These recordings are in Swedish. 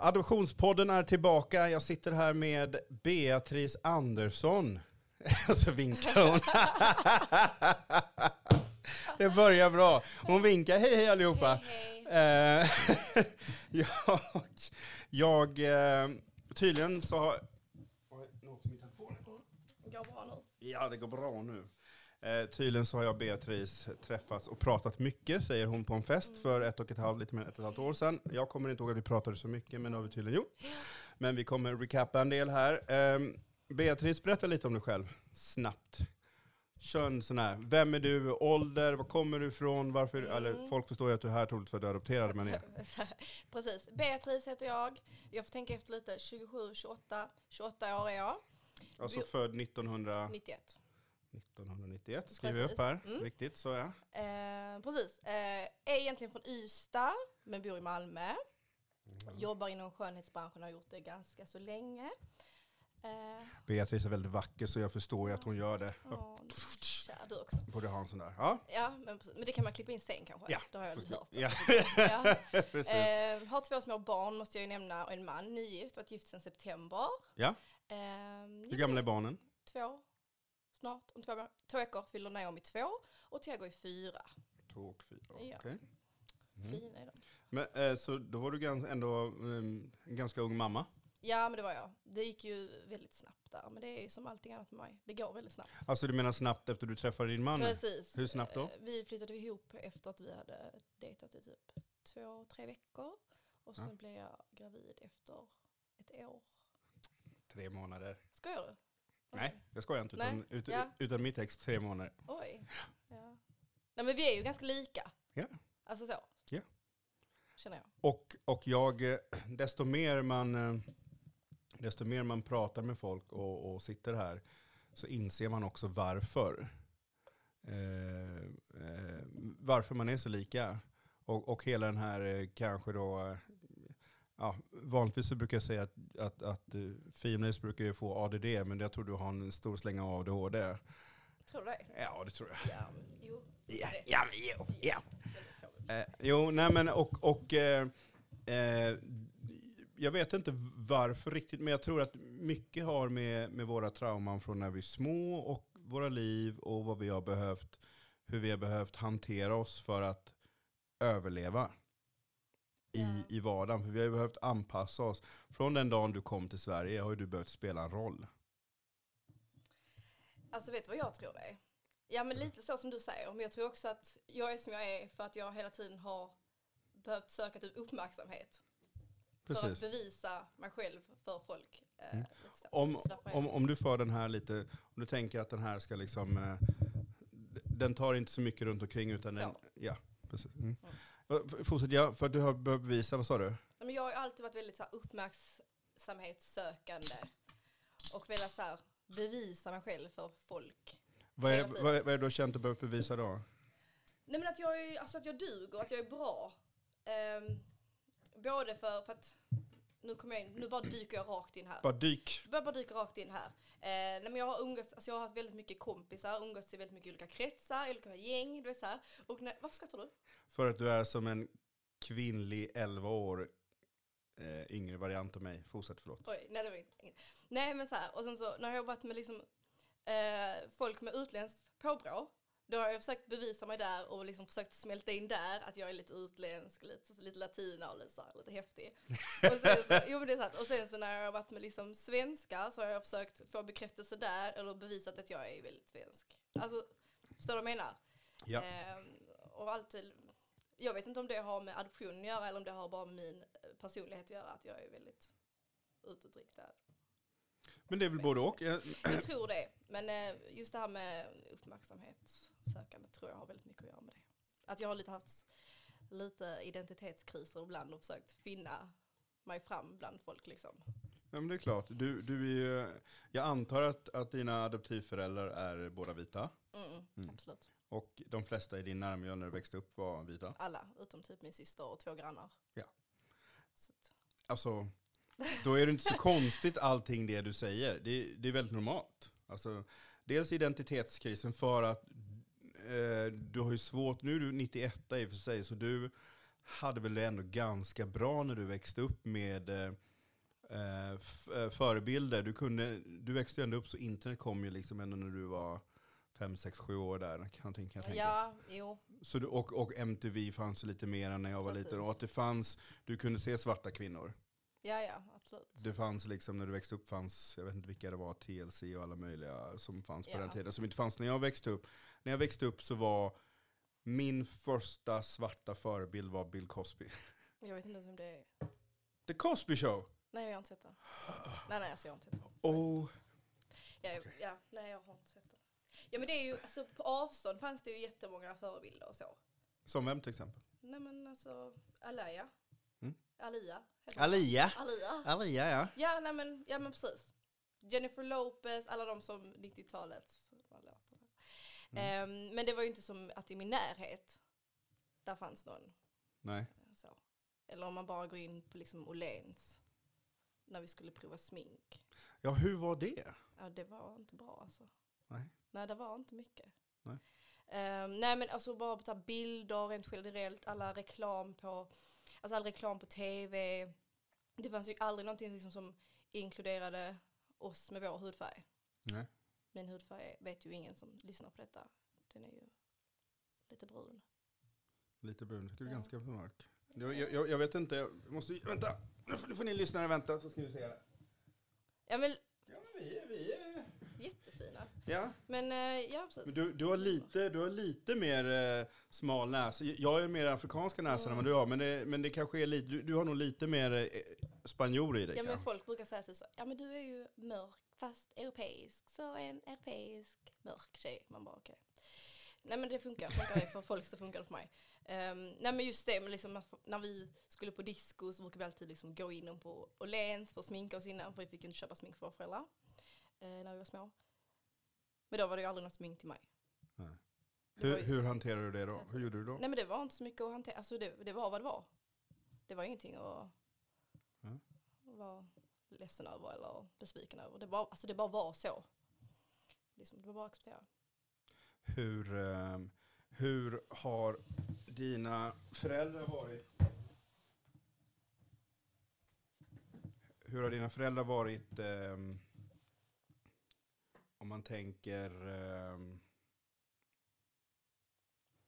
Adoptionspodden är tillbaka. Jag sitter här med Beatrice Andersson. Så vinkar hon. Det börjar bra. Hon vinkar. Hej, hej allihopa. Hej, Eh, jag, jag, eh, tydligen så har... Oj, nu åkte min telefon. Går bra nu. Ja, det går bra nu. Eh, tydligen så har jag och Beatrice träffats och pratat mycket, säger hon på en fest för ett och ett halvt, lite mer än ett och ett halvt år sedan. Jag kommer inte ihåg att vi pratade så mycket, men det har vi tydligen gjort. Men vi kommer recappa en del här. Eh, Beatrice, berätta lite om dig själv, snabbt. Kör en sån här, vem är du, ålder, var kommer du ifrån, varför, eller folk förstår ju att du är här troligtvis för att du är adopterad, men ja. Precis. Beatrice heter jag. Jag får tänka efter lite. 27, 28, 28 år är jag. Alltså Vi- född 1900, 91. 1991, skriver jag upp här. Mm. Viktigt, så ja. Eh, precis. Eh, är egentligen från Ystad, men bor i Malmö. Mm. Jobbar inom skönhetsbranschen och har gjort det ganska så länge. Eh, Beatrice är väldigt vacker, så jag förstår ju att hon gör det. kär du också. Borde ha en sån där. Ja, Ja, men, men det kan man klippa in sen kanske. Ja, Det har jag inte hört. ja. Ja. precis. Eh, har två små barn måste jag ju nämna och en man, nygift, varit gift sedan september. Ja, Eh, hur gamla är barnen? Två, snart, om två, två veckor fyller Naomi två och Tiago är fyra. Två och fyra, okej. Mm. Fina är de. Men eh, så då var du gans, ändå um, en ganska ung mamma? Ja men det var jag. Det gick ju väldigt snabbt där. Men det är ju som allting annat med mig. Det går väldigt snabbt. Alltså du menar snabbt efter du träffade din man? Precis. Hur snabbt då? Eh, Vi flyttade ihop efter att vi hade dejtat i typ två, tre veckor. Och sen Ja. blev jag gravid efter ett år. Tre månader. Skojar du? Jag skojar inte. Utan, ut, ja. utan mitt ex tre månader. Oj. Ja. Nej men vi är ju ganska lika. Ja. Alltså så. Ja. Känner jag. Och, och jag, desto mer man, eh, desto mer man pratar med folk och, och sitter här så inser man också varför. Eh, eh, varför man är så lika. Och, och hela den här eh, kanske då, ja, vanligtvis så brukar jag säga att, att, att eh, females brukar ju få ADD, men jag tror du har en stor släng av ADHD. Tror du det? Ja, det tror jag. Ja, jo. Ja, ja, jo, ja. Eh, jo, nej men och, och eh, eh, jag vet inte varför riktigt, men jag tror att mycket har med, med våra trauman från när vi är små och våra liv och vad vi har behövt, hur vi har behövt hantera oss för att överleva i, i vardagen. För vi har ju behövt anpassa oss. Från den dagen du kom till Sverige har ju du behövt spela en roll. Alltså vet du vad jag tror det är? Ja men lite så som du säger, men jag tror också att jag är som jag är för att jag hela tiden har behövt söka typ uppmärksamhet. För att Precis. bevisa mig själv för folk. Eh, lite så. Om, om, om du för den här lite, om du tänker att den här ska liksom, eh, den tar inte så mycket runt omkring utan Så. den, ja, precis. Mm. Mm. Fortsätt, ja, för att du har behövt bevisa, vad sa du? Men jag har alltid varit väldigt så här, uppmärksamhetssökande. Och velat så här, bevisa mig själv för folk. Vad är, vad, är- vad är du har känt att du behövt bevisa då? Nej men att jag, är, alltså att jag duger, att jag är bra. Ehm, både för, för att, nu kommer jag in, nu bara dyker jag rakt in här. Bara dyk. Jag bara dyker rakt in här. Eh, nej men jag har umgåtts, alltså jag har haft väldigt mycket kompisar, umgåtts i väldigt mycket olika kretsar, olika gäng, du vet så här. Och när, varför skrattar du? För att du är som en kvinnlig 11 år eh, yngre variant av mig. Fortsätt, förlåt. Oj, nej det var inget. Nej men så här, och sen så när jag har jobbat med liksom eh, folk med utländskt påbrå, då har jag försökt bevisa mig där och liksom försökt smälta in där att jag är lite utländsk, lite, lite latina och lite, så här, lite häftig. Och sen, så, jo men det är sant. Och sen så när jag har varit med liksom svenskar så har jag försökt få bekräftelse där eller bevisat att jag är väldigt svensk. Alltså, förstår du vad jag menar? Ja. Ehm, och alltid, jag vet inte om det har med adoption att göra eller om det har bara med min eh, personlighet att göra, att jag är väldigt utåtriktad. Men det är väl både och. Jag, tror det, men eh, just det här med uppmärksamhetssökande tror jag har väldigt mycket att göra med det. Att jag har lite haft lite identitetskriser ibland och försökt finna mig fram bland folk liksom. Ja, men det är klart. Du, du är ju, jag antar att, att dina adoptivföräldrar är båda vita. Mm, Absolut. Och de flesta i din närmiljö när du växte upp var vita. Alla, utom typ min syster och två grannar. Ja. Så Alltså, då är det inte så konstigt allting det du säger. Det, det är väldigt normalt. Alltså, dels identitetskrisen för att eh, du har ju svårt, nu är du 91 i och för sig, så du hade väl det ändå ganska bra när du växte upp med eh, eh, eh, förebilder. Du, kunde, du växte ju ändå upp så internet kom ju liksom ändå när du var fem, sex, sju år där. Kan jag tänka, kan jag tänka. Ja, jo. Så du, och, och MTV fanns lite mer än när jag var Precis. liten. Och att det fanns, du kunde se svarta kvinnor. Ja, ja, absolut. Det fanns liksom, när du växte upp fanns, jag vet inte vilka det var, TLC och alla möjliga som fanns på Ja. den tiden. Som inte fanns när jag växte upp. När jag växte upp så var min första svarta förebild var Bill Cosby. Jag vet inte ens om det är. The Cosby Show! Nej, jag har inte sett den. Nej, nej, alltså jag har inte sett den. Oh, Ja, ja, nej, jag har inte sett den. Ja, men det är ju, alltså på avstånd fanns det ju jättemånga förebilder och så. som vem till exempel? Nej, men alltså, Alaya. Mm. Alia. Alia. Alia. Alia ja. Ja, nej men, ja men precis. Jennifer Lopez, alla de som 90-talets vad låter det? Mm. Ehm, men det var ju inte som att i min närhet där fanns någon. Nej. Så. Eller om man bara går in på liksom Åhléns när vi skulle prova smink. Ja, hur var det? Ja, det var inte bra alltså. Nej. Nej, det var inte mycket. Nej. Ehm, nej, men alltså bara på bilder rent generellt, alla reklam på, alltså all reklam på tv. Det fanns ju aldrig någonting liksom som inkluderade oss med vår hudfärg. Nej. Min hudfärg vet ju ingen som lyssnar på detta. Den är ju lite brun. Lite brun, tycker du är Ja. ganska mörk. Jag, jag, jag- vet inte, jag måste, vänta. Nu får, nu får ni lyssnare vänta så ska vi se. Ja men Ja, men vi är, vi är. jättefina. Ja. Men eh, ja precis. Men du, du, har lite, du har lite mer eh, smal näsa. Jag är mer afrikanska näsan än vad du har, men det, men det kanske är lite, du, du har nog lite mer eh, spanjor i dig. Ja men kanske. folk brukar säga typ så, ja men du är ju mörk fast europeisk. Så en europeisk mörk tjej. Man bara okej. Nej men det funkar, funkar det för folk så funkar det för mig. Ehm, nej men just det, men liksom, när vi skulle på disco så brukade vi alltid liksom gå in på Åhléns för att sminka oss innan, för vi fick inte köpa smink för våra föräldrar eh, när vi var små. Men då var det ju aldrig något smink till mig. Nej. Var Hur, ju- hur hanterar du det då? Hur gjorde du då? Nej men det var inte så mycket att hantera, alltså det, det var vad det var. Det var ingenting att Ja. vara ledsen över eller besviken över. Det, bara, alltså det bara var så. Liksom, det var bara att acceptera. Hur, ehm, hur har dina föräldrar varit? Hur har dina föräldrar varit ehm, om man tänker ehm,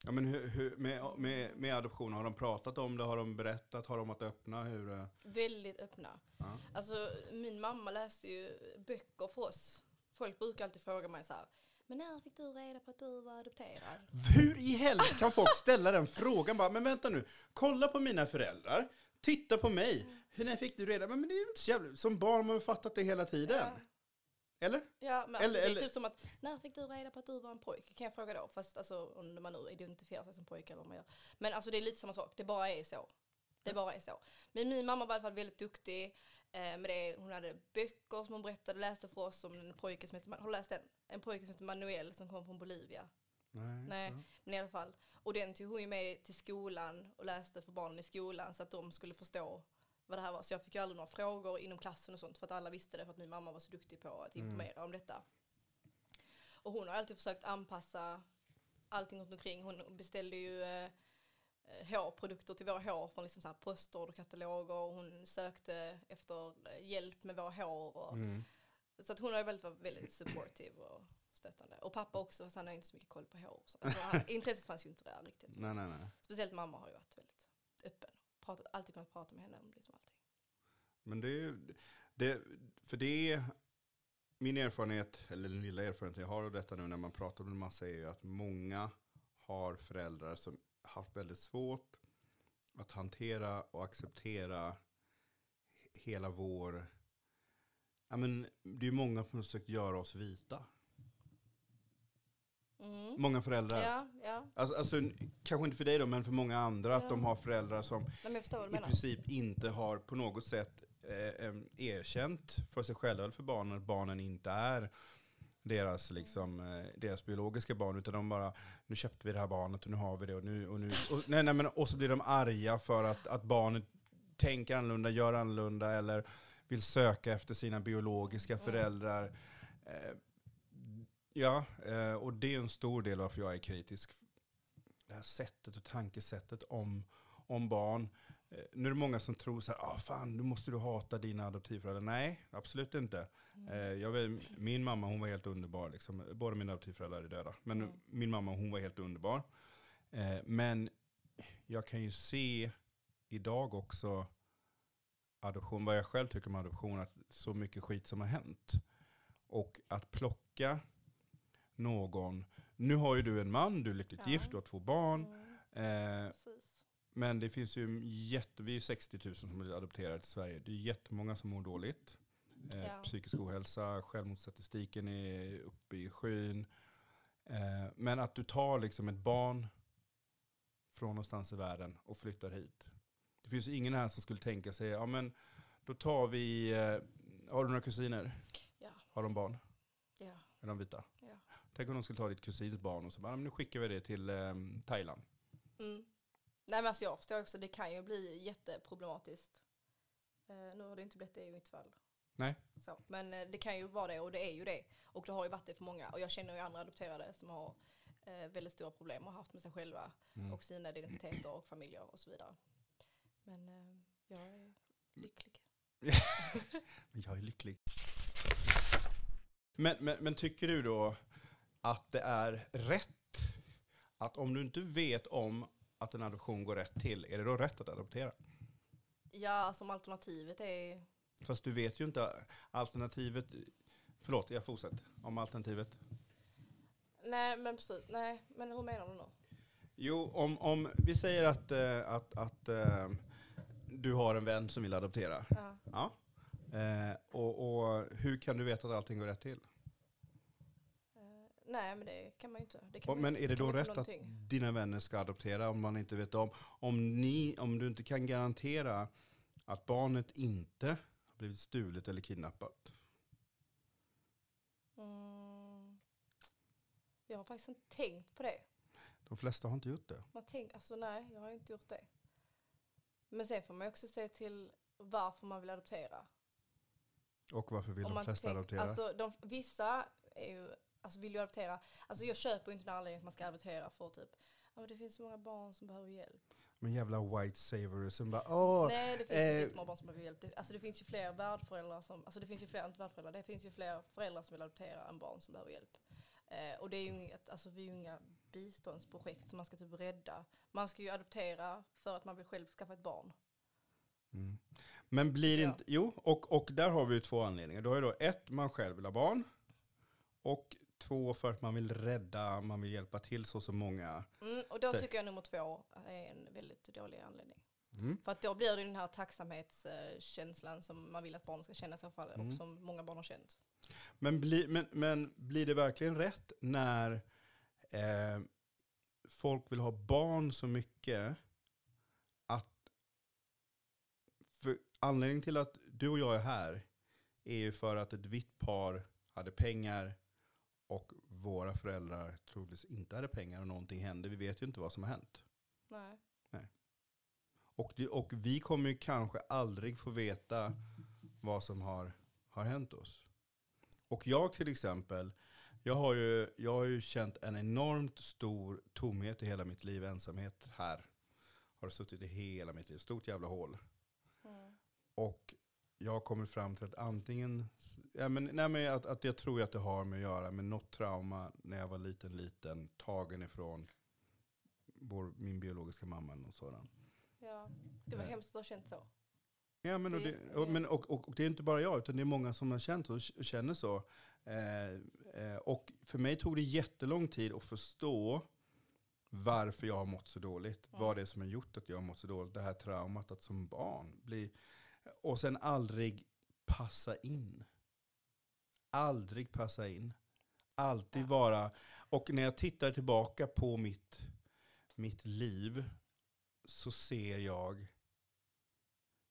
ja, men hur, hur, med, med, med adoption? Har de pratat om det? Har de berättat? Har de varit öppna? Hur, eh, Väldigt öppna. ja. Alltså min mamma läste ju böcker för oss. Folk brukar alltid fråga mig så här, men när fick du reda på att du var adopterad? Hur i helvete kan folk ställa den frågan? Bara, men vänta nu, kolla på mina föräldrar, titta på mig. Hur när fick du reda? Men det är ju inte så jävla... Som barn har man fattat det hela tiden. Ja. Eller? Ja, men Eller- det är eller- typ som att, när fick du reda på att du var en pojke? Kan jag fråga då? Fast alltså om man nu identifierar sig som pojke eller vad man gör. Men alltså det är lite samma sak, det bara är så. Det bara är så. Men min mamma var i alla fall väldigt duktig eh, med det. Hon hade böcker som hon berättade, läste för oss om en pojke som heter, har du läst den? En pojke som heter Manuel som kom från Bolivia. Nej. Nej. Ja. Men i alla fall. Och den tog hon ju med till skolan och läste för barnen i skolan så att de skulle förstå vad det här var. Så jag fick ju aldrig några frågor inom klassen och sånt för att alla visste det för att min mamma var så duktig på att informera om detta. Och hon har alltid försökt anpassa allting runt omkring. Hon beställde ju eh, eh, hårprodukter till våra hår från liksom så här postorderkataloger och hon sökte efter eh, hjälp med våra hår. Och, Mm. Så att hon har väldigt, väldigt supportive och stöttande. Och pappa också, fast han har inte så mycket koll på hår. Så, alltså, intresset fanns ju inte där riktigt. Nej, nej, nej. Speciellt mamma har ju varit väldigt öppen. Pratat, alltid kunnat prata med henne om liksom allting. Men det är det, för det är min erfarenhet, eller den lilla erfarenhet jag har av detta nu när man pratar med en massa är ju att många har föräldrar som haft väldigt svårt att hantera och acceptera hela vår... Ja, men det är ju många som har försökt göra oss vita. Mm. Många föräldrar. Ja, ja. Alltså, alltså, kanske inte för dig då, men för många andra. Att Ja. de har föräldrar som i princip inte har på något sätt eh, erkänt för sig själva eller för barnen att barnen inte är deras, liksom, eh, deras biologiska barn. Utan de bara, nu köpte vi det här barnet och nu har vi det. Och, nu, och, nu, och, nej, nej, men, och så blir de arga för att, att barnet tänker annorlunda, gör annorlunda eller vill söka efter sina biologiska Mm. föräldrar. Eh, ja, eh, och det är en stor del varför jag är kritisk. Det här sättet och tankesättet om, om barn. Eh, Nu är det många som tror så här, ah, fan, nu måste du hata dina adoptivföräldrar. Nej, absolut inte. Eh, jag vet, min mamma hon var helt underbar. Liksom. Båda mina adoptivföräldrar är döda. Men Mm. min mamma hon var helt underbar. Men jag kan ju se idag också adoption, vad jag själv tycker om adoption, att så mycket skit som har hänt. Och att plocka någon, nu har ju du en man, du är lyckligt Ja. gift, du har två barn. Mm, Eh, men det finns ju jätte, vi är 60 000 som blir adopterade till Sverige. Det är jättemånga som mår dåligt. Eh, Ja. Psykisk ohälsa, självmordsstatistiken är uppe i skyn. Eh, men att du tar liksom ett barn från någonstans i världen och flyttar hit. Det finns ju ingen här som skulle tänka sig, ja men då tar vi, eh, har du några kusiner? Ja. Har de barn? Ja. Är de vita? Tänk om de skulle ta ditt kusins barn och så bara, men nu skickar vi det till eh, Thailand. Mm. Nej men alltså jag förstår också, det kan ju bli jätteproblematiskt. Eh, nu har det inte blivit det i mitt fall. Nej. Så, men eh, det kan ju vara det och det är ju det. Och det har ju varit det för många. Och jag känner ju andra adopterade som har eh, väldigt stora problem och haft med sig själva Mm. och sina identiteter och familjer och så vidare. Men eh, jag är lycklig. Men jag är lycklig. Men, men, men tycker du då att det är rätt att om du inte vet om att en adoption går rätt till, är det då rätt att adoptera? Ja, alltså om alternativet är... Fast du vet ju inte alternativet, förlåt jag fortsätter, om alternativet. Nej men precis, nej men hur menar du nu? Jo, om, om vi säger att, eh, att, att eh, du har en vän som vill adoptera. Ja. Ja. Eh, och, och hur kan du veta att allting går rätt till? Nej men det kan man ju inte. Kan men är det då rätt att dina vänner ska adoptera om man inte vet om? Om, ni, om du inte kan garantera att barnet inte har blivit stulet eller kidnappat. Mm. Jag har faktiskt inte tänkt på det. De flesta har inte gjort det. Man tänk, alltså nej, jag har inte gjort det. Men sen får man också se till varför man vill adoptera. Och varför vill Om de flesta tänk- adoptera? Alltså, de, vissa är ju, alltså vill ju adoptera. Alltså jag köper ju inte den anledningen att man ska adoptera för typ, men det finns så många barn som behöver hjälp. Men jävla white saver som bara åh, Nej det finns eh, ju jättemånga barn som behöver hjälp. Det, alltså det finns ju fler värdföräldrar som, alltså det finns ju fler, inte värdföräldrar, det finns ju fler föräldrar som vill adoptera än barn som behöver hjälp. Eh, och det är ju inget, alltså vi är ju inga biståndsprojekt som man ska typ rädda. Man ska ju adoptera för att man vill själv skaffa ett barn. Mm. Men blir det Ja. inte, jo, och, och där har vi ju två anledningar. Då är det då ett, man själv vill ha barn. Och två, för att man vill rädda, man vill hjälpa till så så många. Mm, och då tycker jag nummer två är en väldigt dålig anledning. Mm. För att då blir det den här tacksamhetskänslan som man vill att barnen ska känna i så fall Mm. och som många barn har känt. Men, bli, men, men blir det verkligen rätt när eh, folk vill ha barn så mycket att för anledningen till att du och jag är här är ju för att ett vitt par hade pengar och våra föräldrar troligtvis inte hade pengar och någonting hände. Vi vet ju inte vad som har hänt. Nej. Och, det, och vi kommer ju kanske aldrig få veta vad som har, har hänt oss. Och jag till exempel, jag har, ju, jag har ju känt en enormt stor tomhet i hela mitt liv, ensamhet här. Har suttit i hela mitt liv, stort jävla hål. Mm. Och jag kommit fram till att antingen, ja, men, nej, men att, att jag tror att det har med att göra med något trauma när jag var liten, liten, tagen ifrån vår, min biologiska mamma eller något sådant. Ja. Det var Nej. hemskt att har känt så. Ja, men, och, Det- och, men och, och, och det är inte bara jag, utan det är många som har känt och känner så. Eh, eh, och för mig tog det jättelång tid att förstå varför jag har mått så dåligt. Mm. Vad det är som har gjort att jag har mått så dåligt. Det här traumat att som barn bli... Och sen aldrig passa in. Aldrig passa in. Alltid Ja. vara... Och när jag tittar tillbaka på mitt, mitt liv så ser jag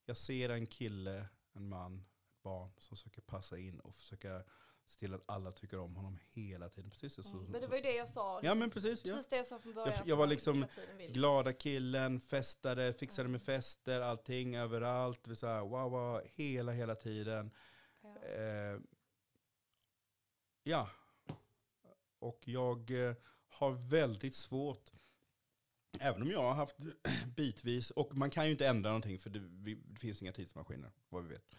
jag ser en kille, en man, ett barn som försöker passa in och försöka se till att alla tycker om honom hela tiden. Precis så. Mm. Men det var ju det jag sa. ja men precis. Ja. Precis det jag sa från början. Jag- jag var liksom. Glada killen, festade, fixade med fester, allting överallt. Vi så här, wow, wow, hela, hela tiden. Ja. Eh, ja. Och jag eh, har väldigt svårt även om jag har haft bitvis, och man kan ju inte ändra någonting för det, vi, det finns inga tidsmaskiner, vad vi vet.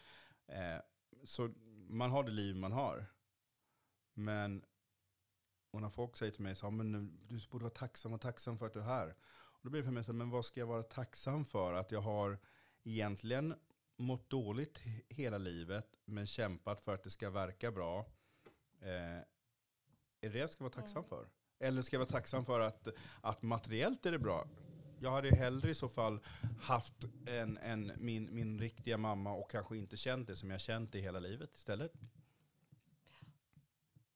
Eh, så man har det liv man har. Men och när folk säger till mig så, men nu, du borde vara tacksam och tacksam för att du är här. Och då blir det för mig så, men vad ska jag vara tacksam för? Att jag har egentligen mått dåligt hela livet, men kämpat för att det ska verka bra. Eh, är det det jag ska vara tacksam för? Eller ska jag vara tacksam för att, att materiellt är det bra? Jag hade hellre i så fall haft en, en, min, min riktiga mamma och kanske inte känt det som jag känt i hela livet istället.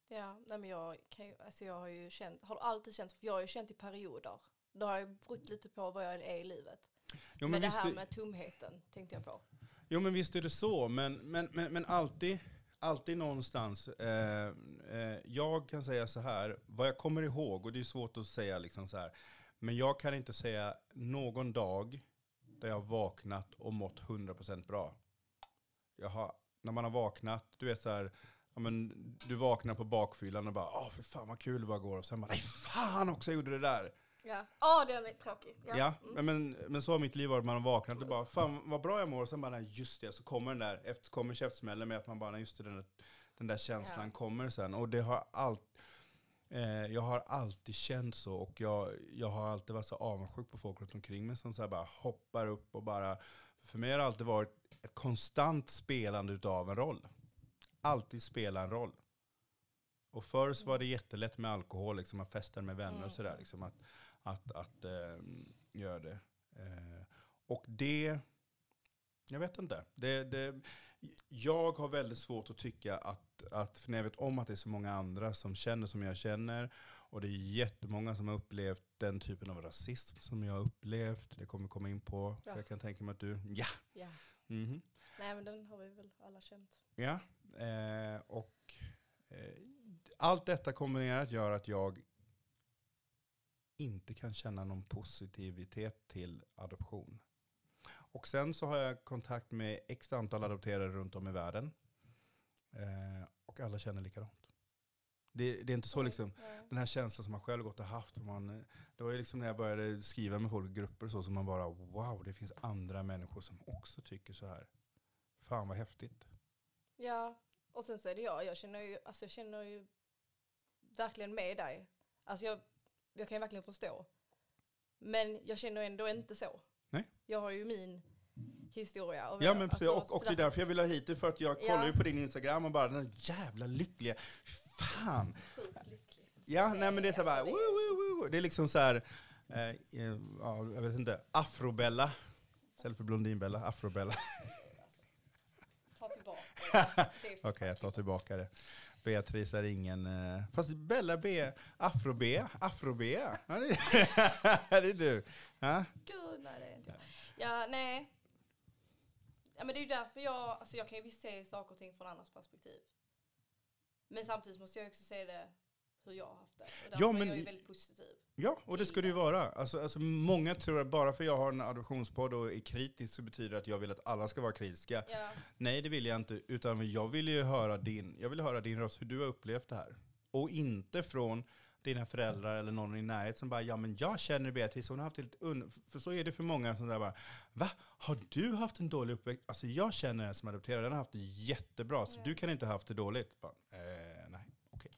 Ja, nej men jag, kan ju, alltså jag har ju känt, har alltid känt, för jag har ju känt i perioder. Det har ju berott lite på vad jag är i livet. Jo, men, men det här är- med tomheten tänkte jag på. Jo men visst är det så, men, men, men, men alltid, alltid någonstans. Eh, eh, jag kan säga så här, vad jag kommer ihåg, och det är svårt att säga liksom så här, men jag kan inte säga någon dag där jag har vaknat och mått 100% bra. Jag har, när man har vaknat, du vet så här, ja, men, du vaknar på bakfyllan och bara, åh för fan vad kul det var igår, och sen bara, nej fan också jag gjorde det där. Ja, ja den är tråkig. Ja, Mm. men, men, men så har mitt liv varit, man har vaknat och bara, fan vad bra jag mår, och sen bara, nej, just det, så kommer den där, efter kommer käftsmällen med att man bara, nej, just det, den där, den där känslan Ja. kommer sen. Och det har allt, eh, jag har alltid känt så, och jag, jag har alltid varit så avundsjuk på folk runt omkring mig som så bara hoppar upp och bara, för mig har det alltid varit ett konstant spelande utav en roll. Alltid spela en roll. Och förr så var det jättelätt med alkohol, liksom att festa med vänner och Mm. sådär. Liksom att, att, att eh, göra det. Eh, och det, jag vet inte. Det, det, jag har väldigt svårt att tycka att, att, för när jag vet om att det är så många andra som känner som jag känner, och det är jättemånga som har upplevt den typen av rasism som jag har upplevt, det kommer vi komma in på, Ja. för jag kan tänka mig att du, ja. Ja. Mhm. Nej men den har vi väl alla känt. Ja, eh, och eh, allt detta kombinerat gör att jag inte kan känna någon positivitet till adoption. Och sen så har jag kontakt med x antal adopterade runt om i världen. Eh, och alla känner likadant. Det, det är inte så liksom, Nej. den här känslan som man själv gått och haft. Och man, det var ju liksom när jag började skriva med folk i grupper så som man bara, wow, det finns andra människor som också tycker så här. Fan vad häftigt. Ja, och sen så är det jag. Jag känner ju, alltså jag känner ju verkligen med dig. Alltså jag, jag kan ju verkligen förstå. Men jag känner ändå inte så. Jag har ju min historia. Och Ja men precis, alltså, och, och det är därför jag vill ha hit det, för att jag Ja. kollar ju på din Instagram och bara den där jävla lyckliga, fan. Lycklig. Ja, nej men det är så här bara, Alltså, woo, det- woo, woo. Det är liksom så här, eh, eh, ja, jag vet inte, afrobella. Istället för blondinbella, afrobella. Ta tillbaka det. Okej, jag tar tillbaka det. Beatrice är ingen, eh, fast Bella B, afro-B, afro-B. Ja, det, det är du. Gud, nej det är inte jag. Ja, nej. Ja, men det är ju därför jag, alltså jag kan ju visst se saker och ting från andras perspektiv. Men samtidigt måste jag också se det hur jag har haft det. Och därför Ja, är men- jag ju väldigt positiv. Ja, och det ska det ju vara. Alltså, alltså, många tror att bara för jag har en adoptionspodd och är kritisk så betyder det att jag vill att alla ska vara kritiska. Ja, Nej, det vill jag inte. Utan jag vill ju höra din, jag vill höra din röst, hur du har upplevt det här. Och inte från dina föräldrar eller någon i närhet som bara, ja men jag känner Beatrice, hon har haft ett un... För så är det för många som där bara, va? Har du haft en dålig uppväxt? Alltså jag känner en som adopterad, den har haft det jättebra, så du kan inte ha haft det dåligt. Bara, eh, nej, okej.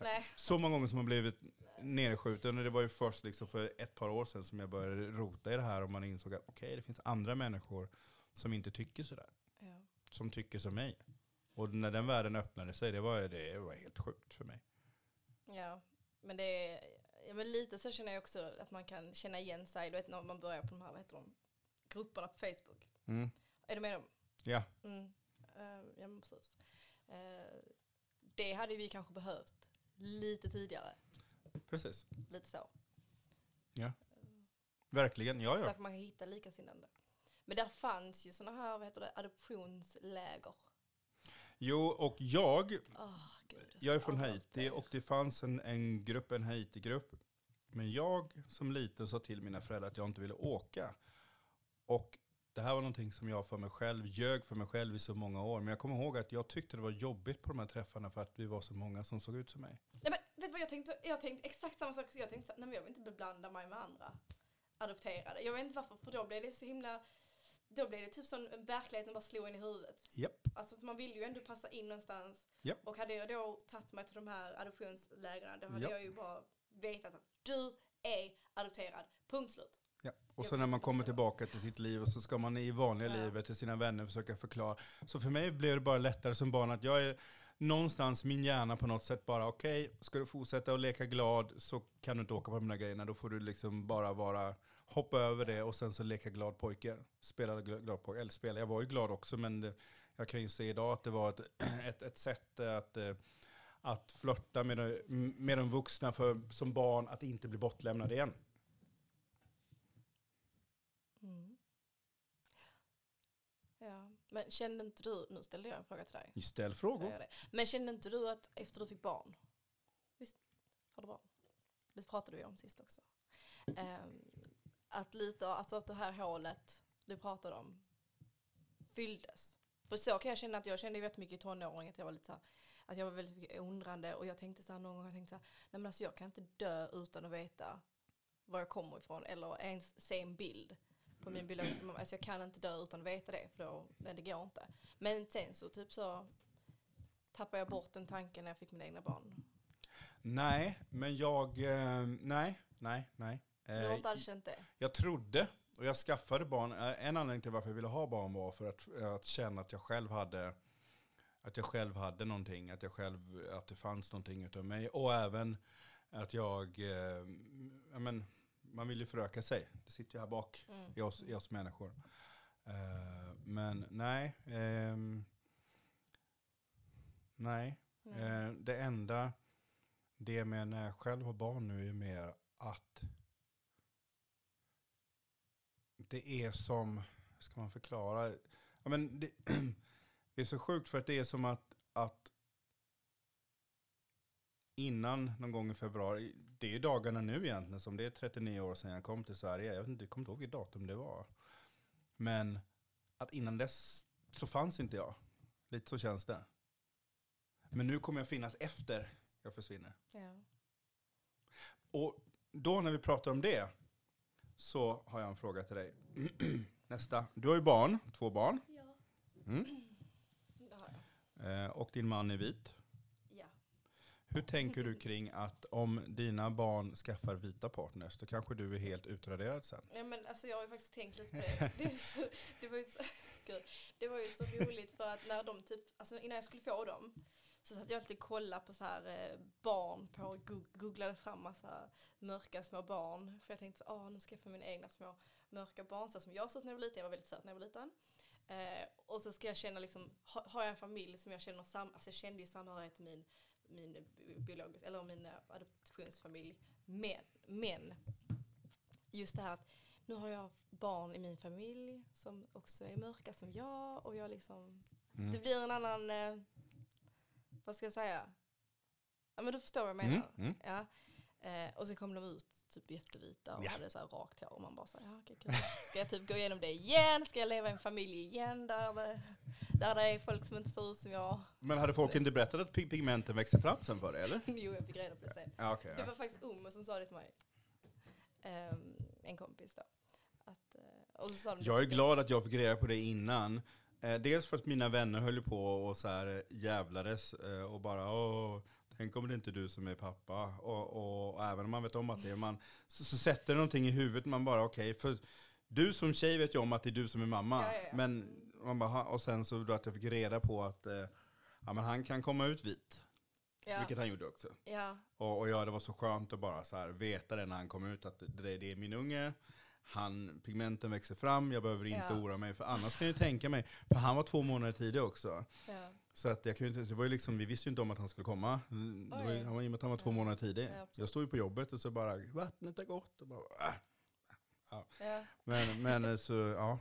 Nej. Så många gånger som har blivit nedskjuten, och det var ju först liksom för ett par år sedan som jag började rota i det här och man insåg att okej, det finns andra människor som inte tycker sådär Ja. som tycker som mig. Och när den världen öppnade sig, det var, det var helt sjukt för mig. ja, men det är, ja, men lite så känner jag också att man kan känna igen sig, du vet när man börjar på de här, vad heter de, grupperna på Facebook. Mm. Är du med dem? Ja, Mm. Eh, ja, men precis. Eh, det hade vi kanske behövt lite tidigare, precis. lite så. Verkligen, ja Så ja. att man kan hitta likasinnande. Men där fanns ju sådana här, vad heter det, adoptionsläger. Jo, och jag, Åh, gud, jag är från Haiti det. och det fanns en, en grupp, en Haiti-grupp. Men jag som liten sa till mina föräldrar att jag inte ville åka. Och det här var någonting som jag för mig själv, ljög för mig själv i så många år. Men jag kommer ihåg att jag tyckte det var jobbigt på de här träffarna för att vi var så många som såg ut som mig. Nej men vet du vad jag tänkte? Jag tänkte exakt samma sak. Jag tänkte så här, nej men jag vill inte beblanda mig med andra. adopterade. Jag vet inte varför, för då blev det så himla, då blev det typ som verkligheten bara slog in i huvudet. Japp. Alltså man vill ju ändå passa in någonstans. Japp. Och hade jag då tagit mig till de här adoptionslägren, då hade Japp. jag ju bara vetat att du är adopterad. Punkt slut. Ja. Och så när man kommer tillbaka till sitt liv och så ska man i vanliga Ja. livet till sina vänner försöka förklara. Så för mig blev det bara lättare som barn att jag är någonstans, min hjärna på något sätt bara okej, ska du fortsätta att leka glad så kan du inte åka på de här grejerna. Då får du liksom bara vara, hoppa över det och sen så leka glad pojke. Spela gl- glad pojke, eller spela, jag var ju glad också men det, jag kan ju se idag att det var ett, ett, ett sätt att eh, att flörta med, de- med de vuxna för, som barn, att inte bli bortlämnad igen. Mm. Ja, men kände inte du, nu ställde jag en fråga till dig. Ställ frågor. Men kände inte du att efter du fick barn, visst har du barn? Det pratade vi om sist också. Ehm, att lite, alltså att det här hålet du pratade om fylldes. För så kan jag känna att jag kände ju väldigt mycket i tonåring att jag var lite så här, att jag var väldigt undrande och jag tänkte så här någon gång, jag tänkte så här, nej men alltså jag kan inte dö utan att veta var jag kommer ifrån eller ens se en bild på min biologiska alltså, mamma. Alltså jag kan inte dö utan att veta det för då, nej det går inte. Men sen så typ så tappade jag bort den tanken när jag fick mina egna barn. Nej, men jag... Eh, nej, nej, nej. Du har Eh, inte känt det? jag trodde, och jag skaffade barn, eh, en anledning till varför jag ville ha barn var för att, eh, att känna att jag själv hade att jag själv hade någonting, att, jag själv, att det fanns någonting utav mig. Och även att jag, eh, ja, men, man vill ju föröka sig. Det sitter ju här bak Mm. i oss, i oss människor. Eh, men nej, ehm, nej. Mm. Eh, det enda, det med när jag själv har barn nu är mer att det är som, ska man förklara? Ja, men det, det är så sjukt för att det är som att, att innan någon gång i februari, det är ju dagarna nu egentligen som det är 39 år sedan jag kom till Sverige. Jag vet inte, jag kommer inte ihåg vilket datum det var. Men att innan dess så fanns inte jag. Lite så känns det. Men nu kommer jag finnas efter jag försvinner. Ja. Och då när vi pratar om det så har jag en fråga till dig. Nästa. Du har ju barn, två barn. ja. Mm. Det har jag. Eh, och din man är vit. Ja. Hur tänker du kring att om dina barn skaffar vita partners, då kanske du är helt utraderad sen? ja men alltså jag har ju faktiskt tänkt lite på det. Det, så, det, var, ju så, det var ju så roligt för att när de typ, alltså innan jag skulle få dem så satt jag alltid och kollade på så här eh, barn på, Goog- googlade fram massa mörka små barn. För jag tänkte så, åh nu ska jag få mina egna små mörka barn så som jag såg när jag var liten, jag var väldigt söt när jag var liten. Eh, och så ska jag känna liksom, ha, har jag en familj som jag känner sam, alltså jag kände ju samhörighet till min, min biologisk, eller min eh, adoptionsfamilj. Men, men, just det här att nu har jag barn i min familj som också är mörka som jag och jag liksom, det Mm. blir en annan, eh, vad ska jag säga? Ja men du förstår vad jag Mm. menar. Mm. Ja. Eh, och så kom de ut typ jättevita och Ja. hade så här rakt hår och man bara så här, ja, okej, kul. Ska jag typ gå igenom det igen? Ska jag leva i en familj igen där det, där det är folk som inte ser ut som jag? Men hade folk inte berättat att pig- pigmenten växer fram sen för dig, eller? jo, jag fick reda på det sen. Ja, okej. Det var faktiskt Umo som sa det till mig. Ehm, en kompis då. Att, eh, och så sa de Jag är glad att jag fick reda på det innan. Eh, dels för att mina vänner höll på och så här eh, jävlades eh, och bara åh, tänk om det inte är du som är pappa. Och, och, och även om man vet om att det är man, så, så sätter det någonting i huvudet, man bara okej, för du som tjej vet ju om att det är du som är mamma. Ja, ja, ja. Men man bara, och sen så då att jag fick reda på att ja, men han kan komma ut vit, Ja, vilket han gjorde också. ja, Och, och ja, det var så skönt att bara så här veta det när han kom ut att det, det är min unge. Han, pigmenten växer fram, jag behöver inte Ja. oroa mig. För annars kan jag ju tänka mig, för han var två månader tidig också. ja. Så att jag kan inte, det var ju liksom, vi visste ju inte om att han skulle komma. Mm, var han var, I och med att han var två Ja. månader tidig. Jag stod ju på jobbet och så bara, vattnet är gott. Och bara, äh. ja. Men, men eh, så, ja.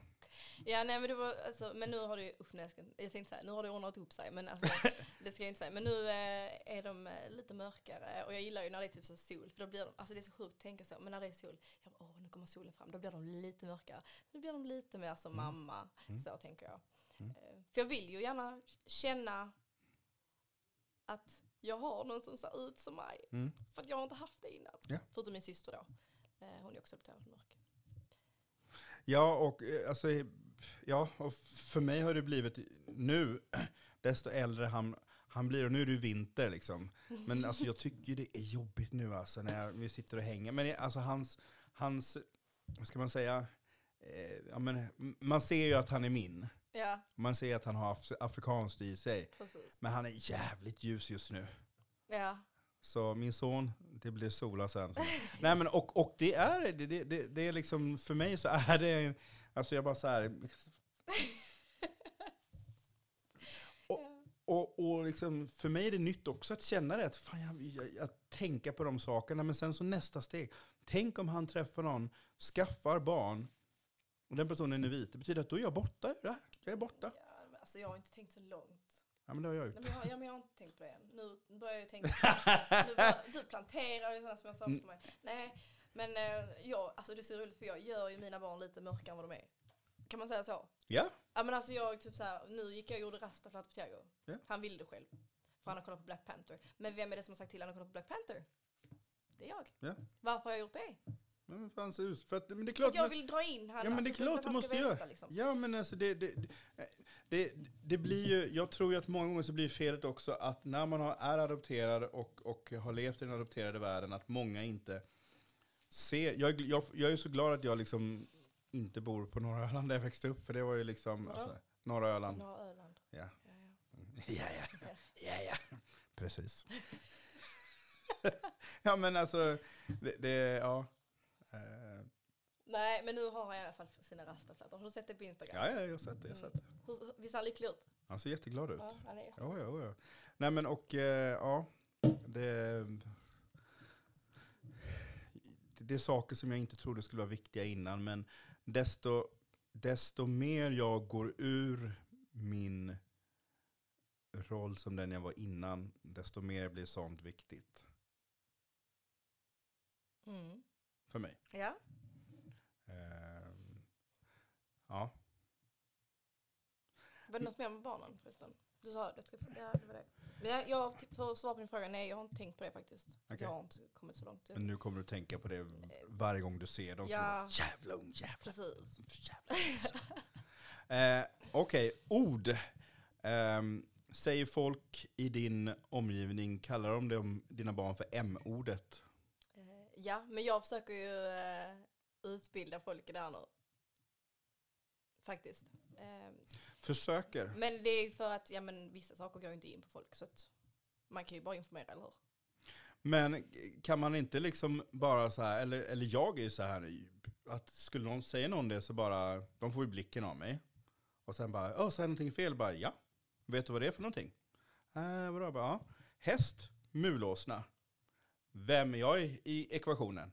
Ja, nej men det var, alltså, men nu har ju, usch, nej, jag, ska, jag tänkte säga, nu har det ordnat upp sig, men alltså, det ska jag inte säga. Men nu eh, är de eh, lite mörkare och jag gillar ju när det är typ så sol, för då blir de, alltså det är så sjukt att tänka så, men när det är sol, jag bara, åh nu kommer solen fram, då blir de lite mörkare. Nu blir de lite mer som Mm. mamma, Mm. så tänker jag. Mm. Eh, för jag vill ju gärna känna att jag har någon som ser ut som mig, Mm. för att jag har inte haft det innan. Ja. Förutom min syster då, eh, hon är också adopterad mörk. Ja, och alltså, ja, och för mig har det blivit nu, desto äldre han, han blir, och nu är det ju vinter liksom. Men alltså jag tycker det är jobbigt nu alltså när jag, vi sitter och hänger. Men alltså hans, hans, vad ska man säga, eh, ja, men, man ser ju att han är min. Ja, Man ser att han har af afrikanskt i sig. precis. Men han är jävligt ljus just nu. Ja, Så min son, det blir sola sen. Nej men och, och det är, det, det, det, är liksom, för mig så är det, alltså jag bara så här. Och, och liksom, för mig är det nytt också att känna det, att, fan, jag, jag, att tänka på de sakerna. Men sen så nästa steg, tänk om han träffar någon, skaffar barn, och den personen är vit. Det betyder att då är jag borta ur det här. Jag är borta. ja men alltså jag har inte tänkt så långt. Ja men det har jag Nej, gjort. men jag, har- ja, men jag har inte tänkt på det än. Nu börjar jag tänka. nu bara, du planterar ju sådana små mig. Nej, men eh, jag, alltså det så roligt för jag gör ju mina barn lite mörkare än vad de är. Kan man säga så? Ja, Ja men alltså jag typ så här, nu gick jag och gjorde rastaflätor på Thiago. Ja. Han ville det själv. För han har kollat på Black Panther. Men vem är det som har sagt till honom att kolla på Black Panther? Det är jag. Ja. Varför har jag gjort det? men, fan, så, för att, men det är klart. jag vill dra in honom. Ja, men det är alltså, klart du måste göra. veta, Liksom. Ja, men alltså det, det, det, det blir ju, jag tror ju att många gånger så blir felet också att när man har, är adopterad och, och har levt i den adopterade världen, att många inte ser, jag, jag, jag är så glad att jag liksom inte bor på norra Öland där jag växte upp, för det var ju liksom, Vadå? alltså, norra Öland. Norra Öland. Ja. Ja, ja. Ja, ja, ja, ja, precis. ja, men alltså, det, det ja. Eh, Nej men nu har han i alla fall sina rastaflätor. Har du sett det på Instagram? Ja, ja, jag har sett det, jag har sett det. Hur, visst ser han lycklig ut? Han ser jätteglad ut. Ja, han är. Ja, ja, ja. Nej men och eh, ja, det, det är saker som jag inte trodde skulle vara viktiga innan, men desto, desto mer jag går ur min roll som den jag var innan, desto mer blir sånt viktigt Mm. för mig. Ja. Ehm, ja. Var det något mer med barnen förresten? Du sa det. Ska, ja, det var det. Men jag, jag, typ, för att svara på din fråga, nej jag har inte tänkt på det faktiskt. Okej. Jag har inte kommit så långt. Men nu kommer du tänka på det varje gång du ser dem. Ja. Så, jävla ung jävla Precis. Jävlar. eh, Okej, ord. Ehm, säger folk i din omgivning, kallar de dem, dina barn för M-ordet? Eh, ja, men jag försöker ju eh, utbilda folk i det här nu. Faktiskt. Försöker. men det är för att ja, men, vissa saker går ju inte in på folk. Så att man kan ju bara informera, eller hur? Men kan man inte liksom bara så här, eller, eller jag är ju så här, att skulle någon säga någon det så bara, de får ju blicken av mig. Och sen bara, åh, säger någonting fel? Bara, ja. Vet du vad det är för någonting? Äh, vadå? Bara, ja. Häst, mulåsna. Vem är jag i, i ekvationen?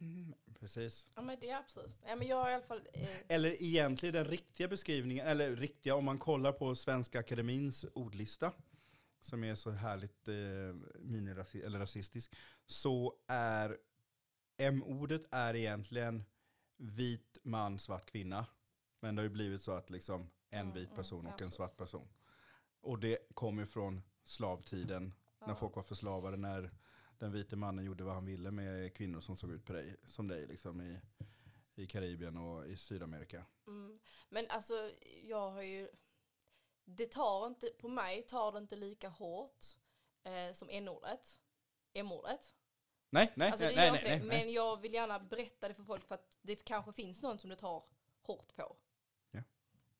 Mm. Precis. Ja, men det är precis. Ja, men jag har i alla fall... Eh, Eller egentligen den riktiga beskrivningen, eller riktiga om man kollar på Svenska Akademins ordlista, som är så härligt eh, minirasi- eller rasistisk, så är M-ordet är egentligen vit man, svart kvinna. Men det har ju blivit så att liksom en Mm, vit mm, person och en svart person. Och det kommer från slavtiden, när folk var förslavade, när den vite mannen gjorde vad han ville med kvinnor som såg ut på dig, som dig liksom i, i Karibien och i Sydamerika. Mm. Men alltså, jag har ju... Det tar inte, på mig tar det inte lika hårt eh, som n-ordet. M-ordet. Nej, nej, Alltså, nej, nej, nej, nej. Men jag vill gärna berätta det för folk för att det kanske finns någon som det tar hårt på. Ja.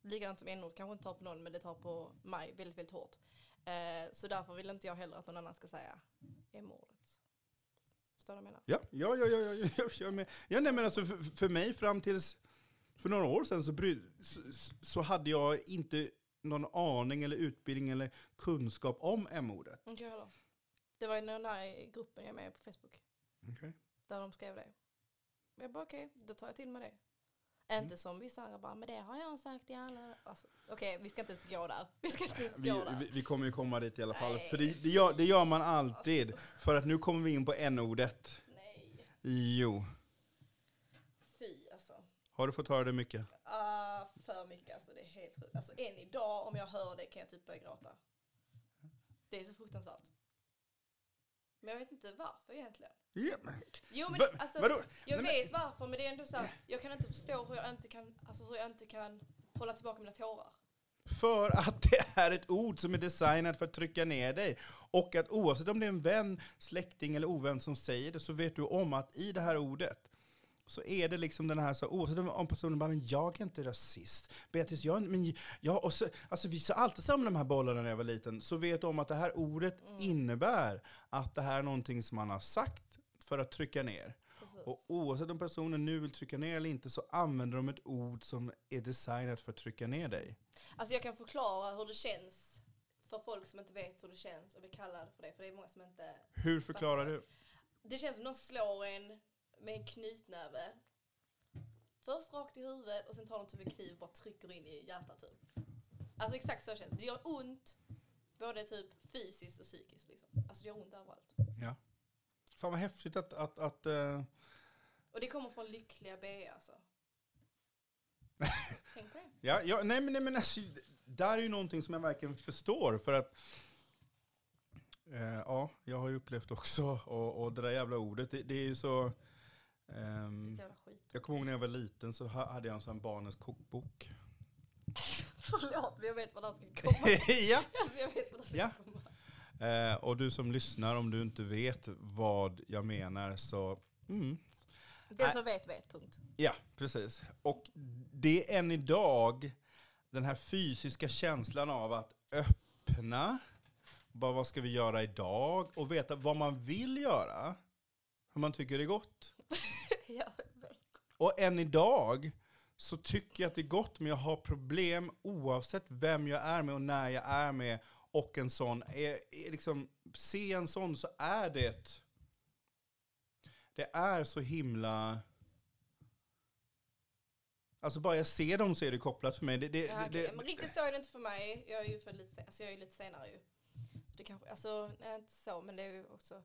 Likadant som n-ordet kanske inte tar på någon men det tar på mig väldigt, väldigt hårt. Eh, så därför vill inte jag heller att någon annan ska säga m-ordet. Förstår du vad jag menar? Ja, ja, ja, ja, ja, ja, ja, men, ja nej, men alltså för, för mig fram tills för några år sedan så, bry, så, så hade jag inte någon aning eller utbildning eller kunskap om M-ordet. Inte jag heller. Det var i den här gruppen jag är med på Facebook. Okay. Där de skrev det. Jag bara okej, då tar jag till mig det. Mm. Inte som vissa andra bara, men det har jag sagt i alla... Alltså, okej, vi ska inte ens gå där. Vi ska inte ens Vi, gå där. vi, vi kommer ju komma dit i alla fall. Nej. För det, det, gör, det gör man alltid. För att nu kommer vi in på N-ordet. Nej, Jo. fy alltså. Har du fått höra det mycket? Ah, för mycket alltså, det är helt. Alltså än idag om jag hör det kan jag typ börja gråta. Det är så fruktansvärt. Men jag vet inte varför egentligen. Men, Jo men Va- alltså, vadå? jag Nej, men- vet varför men det är ändå så här, jag kan inte förstå hur jag inte kan, alltså hur jag inte kan hålla tillbaka mina tårar. För att det är ett ord som är designat för att trycka ner dig. Och att oavsett om det är en vän, släkting eller ovän som säger det så vet du om att i det här ordet så är det liksom den här, så, oavsett om- om personen bara, men jag är inte rasist. Beatrice, jag, men jag, och så, alltså vi alltid samla de här bollarna när jag var liten, så vet om att det här ordet innebär att det här är någonting som man har sagt för att trycka ner. Precis. Och oavsett om personen nu vill trycka ner eller inte så använder de ett ord som är designat för att trycka ner dig. Alltså jag kan förklara hur det känns för folk som inte vet hur det känns att bli kallad för det, för det är många som inte... Hur förklarar du? Det känns som någon slår en med en knytnäve. Först rakt i huvudet och sen tar de typ en kniv och bara trycker in i hjärtat typ. Alltså exakt så känns det. Det gör ont, både typ fysiskt och psykiskt liksom. Alltså det gör ont överallt. Ja. Fan vad häftigt att... att, att eh, Och det kommer från lyckliga B alltså. Tänk på det. ja, ja, nej men, nej, men alltså, där är ju någonting som jag verkligen förstår. För att... Eh, ja, jag har ju upplevt också, och, och det där jävla ordet, det, det är ju så... Jävla skit. jag kommer ihåg när jag var liten så ha- hade jag en sån barnens kokbok. Förlåt men jag vet vad här ska komma. ja. Alltså jag vet vad det ska Ja. komma. Eh, och du som lyssnar, om du inte vet vad jag menar så... Mm, Den som vet vet, punkt. Ja, precis. Och det är än idag den här fysiska känslan av att öppna, bara vad ska vi göra idag? Och veta vad man vill göra, hur man tycker det är gott. jag vet. Och än idag så tycker jag att det är gott, men jag har problem oavsett vem jag är med och när jag är med. Och en sån, är, är liksom, se en sån så är det, det är så himla, alltså bara jag ser dem så är det kopplat för mig. Det, det, Ja, det, okej. Men riktigt så är det inte för mig. Jag är ju för lite, alltså jag är lite senare ju. Det kanske, alltså nej, inte så, men det är ju också.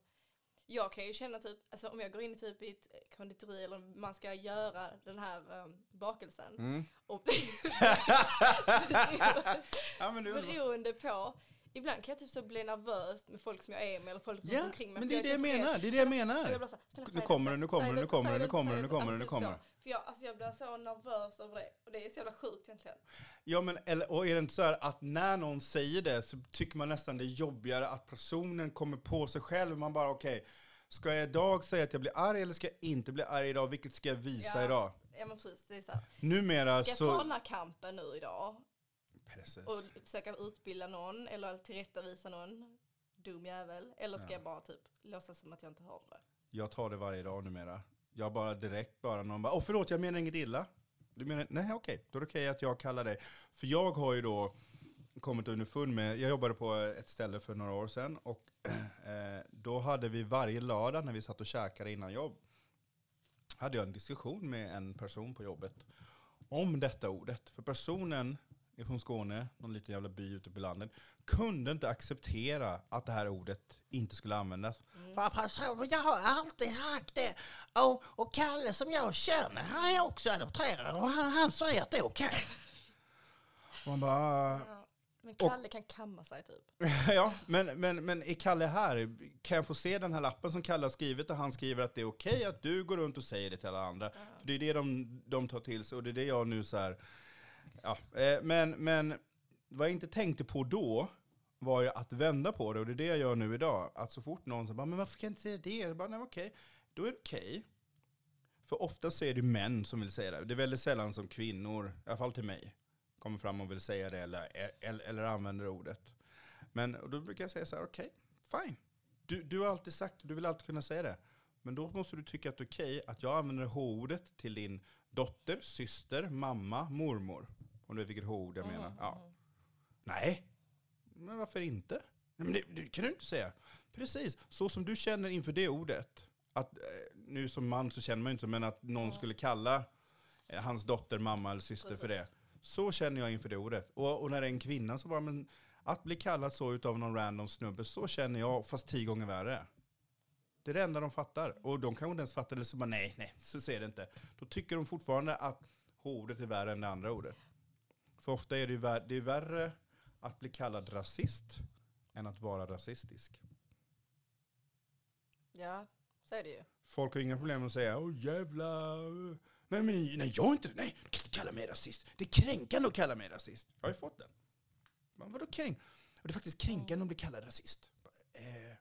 Jag kan ju känna typ, alltså om jag går in typ i ett konditori eller man ska göra den här um, bakelsen. mm. Och ja, men det är beroende på, ibland kan jag typ så bli nervös med folk som jag är med eller folk runt Ja, omkring mig. men för det är det jag typ menar. Det är det jag jag menar. blir så här, Nu kommer det, nu kommer det, nu kommer säg det, nu kommer det, säg nu kommer det, nu Alltså, kommer typ så. För jag, alltså jag blir så nervös över det. Och det är så jävla sjukt egentligen. Ja, men eller, och är det inte så här att när någon säger det så tycker man nästan det är jobbigare att personen kommer på sig själv. Man bara okej, ska jag idag säga att jag blir arg eller ska jag inte bli arg idag? Vilket ska jag visa Ja. idag? Ja men precis, det är så här. Numera Ska jag ta så... den här kampen nu idag Precis. och försöka utbilda någon eller tillrättavisa någon dum jävel? Eller ska Ja. jag bara typ låtsas som att jag inte hörde det? Jag tar det varje dag numera. Jag bara direkt bara någon bara, åh förlåt jag menar inget illa. Du menar, nej okej, då är det okej att jag kallar dig. För jag har ju då kommit underfund med, jag jobbade på ett ställe för några år sedan och eh, då hade vi varje lördag när vi satt och käkade innan jobb, hade jag en diskussion med en person på jobbet om detta ordet. För personen från Skåne, någon liten jävla by ute på landet, kunde inte acceptera att det här ordet inte skulle användas. För person, jag har alltid sagt det. Och, och Kalle som jag känner, han är också adopterad och han, han säger att det är okej. Och Man bara, Ja. Men Kalle kan kamma sig typ. ja, men, men, men är Kalle här? Kan jag få se den här lappen som Kalle har skrivit där han skriver att det är okej att du går runt och säger det till alla andra? För det är det de, de tar till sig och det är det jag nu så här, ja, eh, men, men vad jag inte tänkte på då var ju att vända på det och det är det jag gör nu idag. Att så fort någon säger, men varför kan jag inte säga det? Jag bara, nej okej, då är det okej. För ofta är det män som vill säga det. Det är väldigt sällan som kvinnor, i alla fall till mig, kommer fram och vill säga det eller, eh, eller, eller använder ordet. Men då brukar jag säga så här, okej, fine. Du, du har alltid sagt det, du vill alltid kunna säga det. Men då måste du tycka att det är okej att jag använder H-ordet till din dotter, syster, mamma, mormor. Om du vet vilket H-ord jag menar. Ja. Nej, men varför inte? Nej, men det, det kan du inte säga. Precis, så som du känner inför det ordet. Att, eh, nu som man så känner man inte, men att någon skulle kalla eh, hans dotter, mamma eller syster för det. Precis. Så känner jag inför det ordet. Och, och när det är en kvinna så bara, men att bli kallad så utav någon random snubbe, så känner jag, fast tio gånger värre. Det är det enda de fattar. Och de kanske inte ens fattar det, så bara nej, nej, så ser det inte. Då tycker de fortfarande att ordet är värre än det andra ordet. För ofta är det ju vär, det är värre att bli kallad rasist än att vara rasistisk. Ja, så är det ju. Folk har inga problem med att säga åh jävla... Nej, men, nej, jag är inte... Nej, du kan inte kalla mig rasist. Det är kränkande att kalla mig rasist. Jag har ju fått den. Men vadå kränk? Och det är faktiskt kränkande att bli kallad rasist. Eh,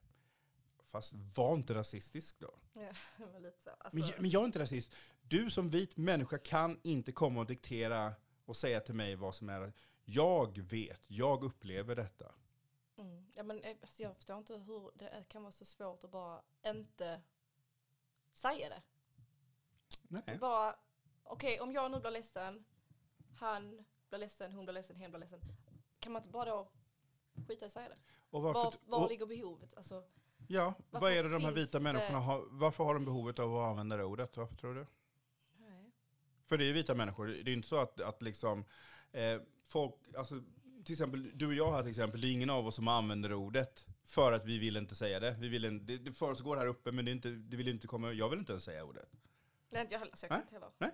fast var inte rasistisk då. Ja, men lite så. Alltså, Men, jag- men jag är inte rasist. Du som vit människa kan inte komma och diktera och säga till mig vad som är... Jag vet, jag upplever detta. mm, ja, men, eh, alltså, jag förstår inte hur det kan vara så svårt att bara inte säga det. Nej. Bara, okej om jag nu blir ledsen, han blir ledsen, hon blir ledsen, hen blir ledsen. Kan man inte bara då skita i att säga det? Och varför, Var, var och, ligger behovet? Alltså, ja, vad är det de här vita det- människorna har? Varför har de behovet av att använda det ordet? Varför tror du? Nej. För det är ju vita människor. Det är inte så att, att liksom, eh, folk, alltså, till exempel du och jag här till exempel, det är ingen av oss som använder ordet för att vi vill inte säga det. Vi vill inte, det, det försiggår här uppe men det, är inte, det vill inte komma, jag vill inte ens säga ordet. Det är inte jag heller, så jag kan Nej. inte heller.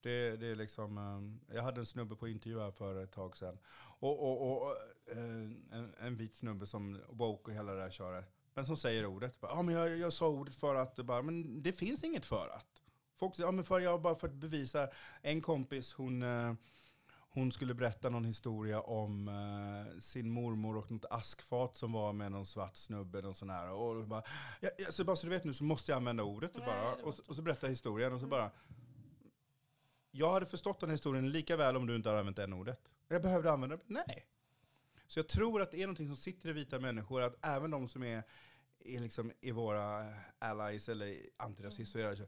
Det, det är liksom, eh, jag hade en snubbe på intervju här för ett tag sedan. Och, och, och eh, en, en vit snubbe som woke och hela det där köret. Men som säger ordet. Ja, men jag, jag sa ordet för att, bara, men det finns inget för att. Folk säger, ja men för jag bara för att bevisa. En kompis, hon, eh, hon skulle berätta någon historia om eh, sin mormor och något askfat som var med någon svart snubbe. Någon sån här. Och bara, ja, ja, så bara så du vet nu så måste jag använda ordet. Och, Nej, bara, och, och så berättar historien och så bara, jag hade förstått den här historien lika väl om du inte hade använt den ordet. Jag behövde använda det. Nej. Så jag tror att det är någonting som sitter i vita människor, att även de som är, är, liksom, är våra allies eller antirasister, mm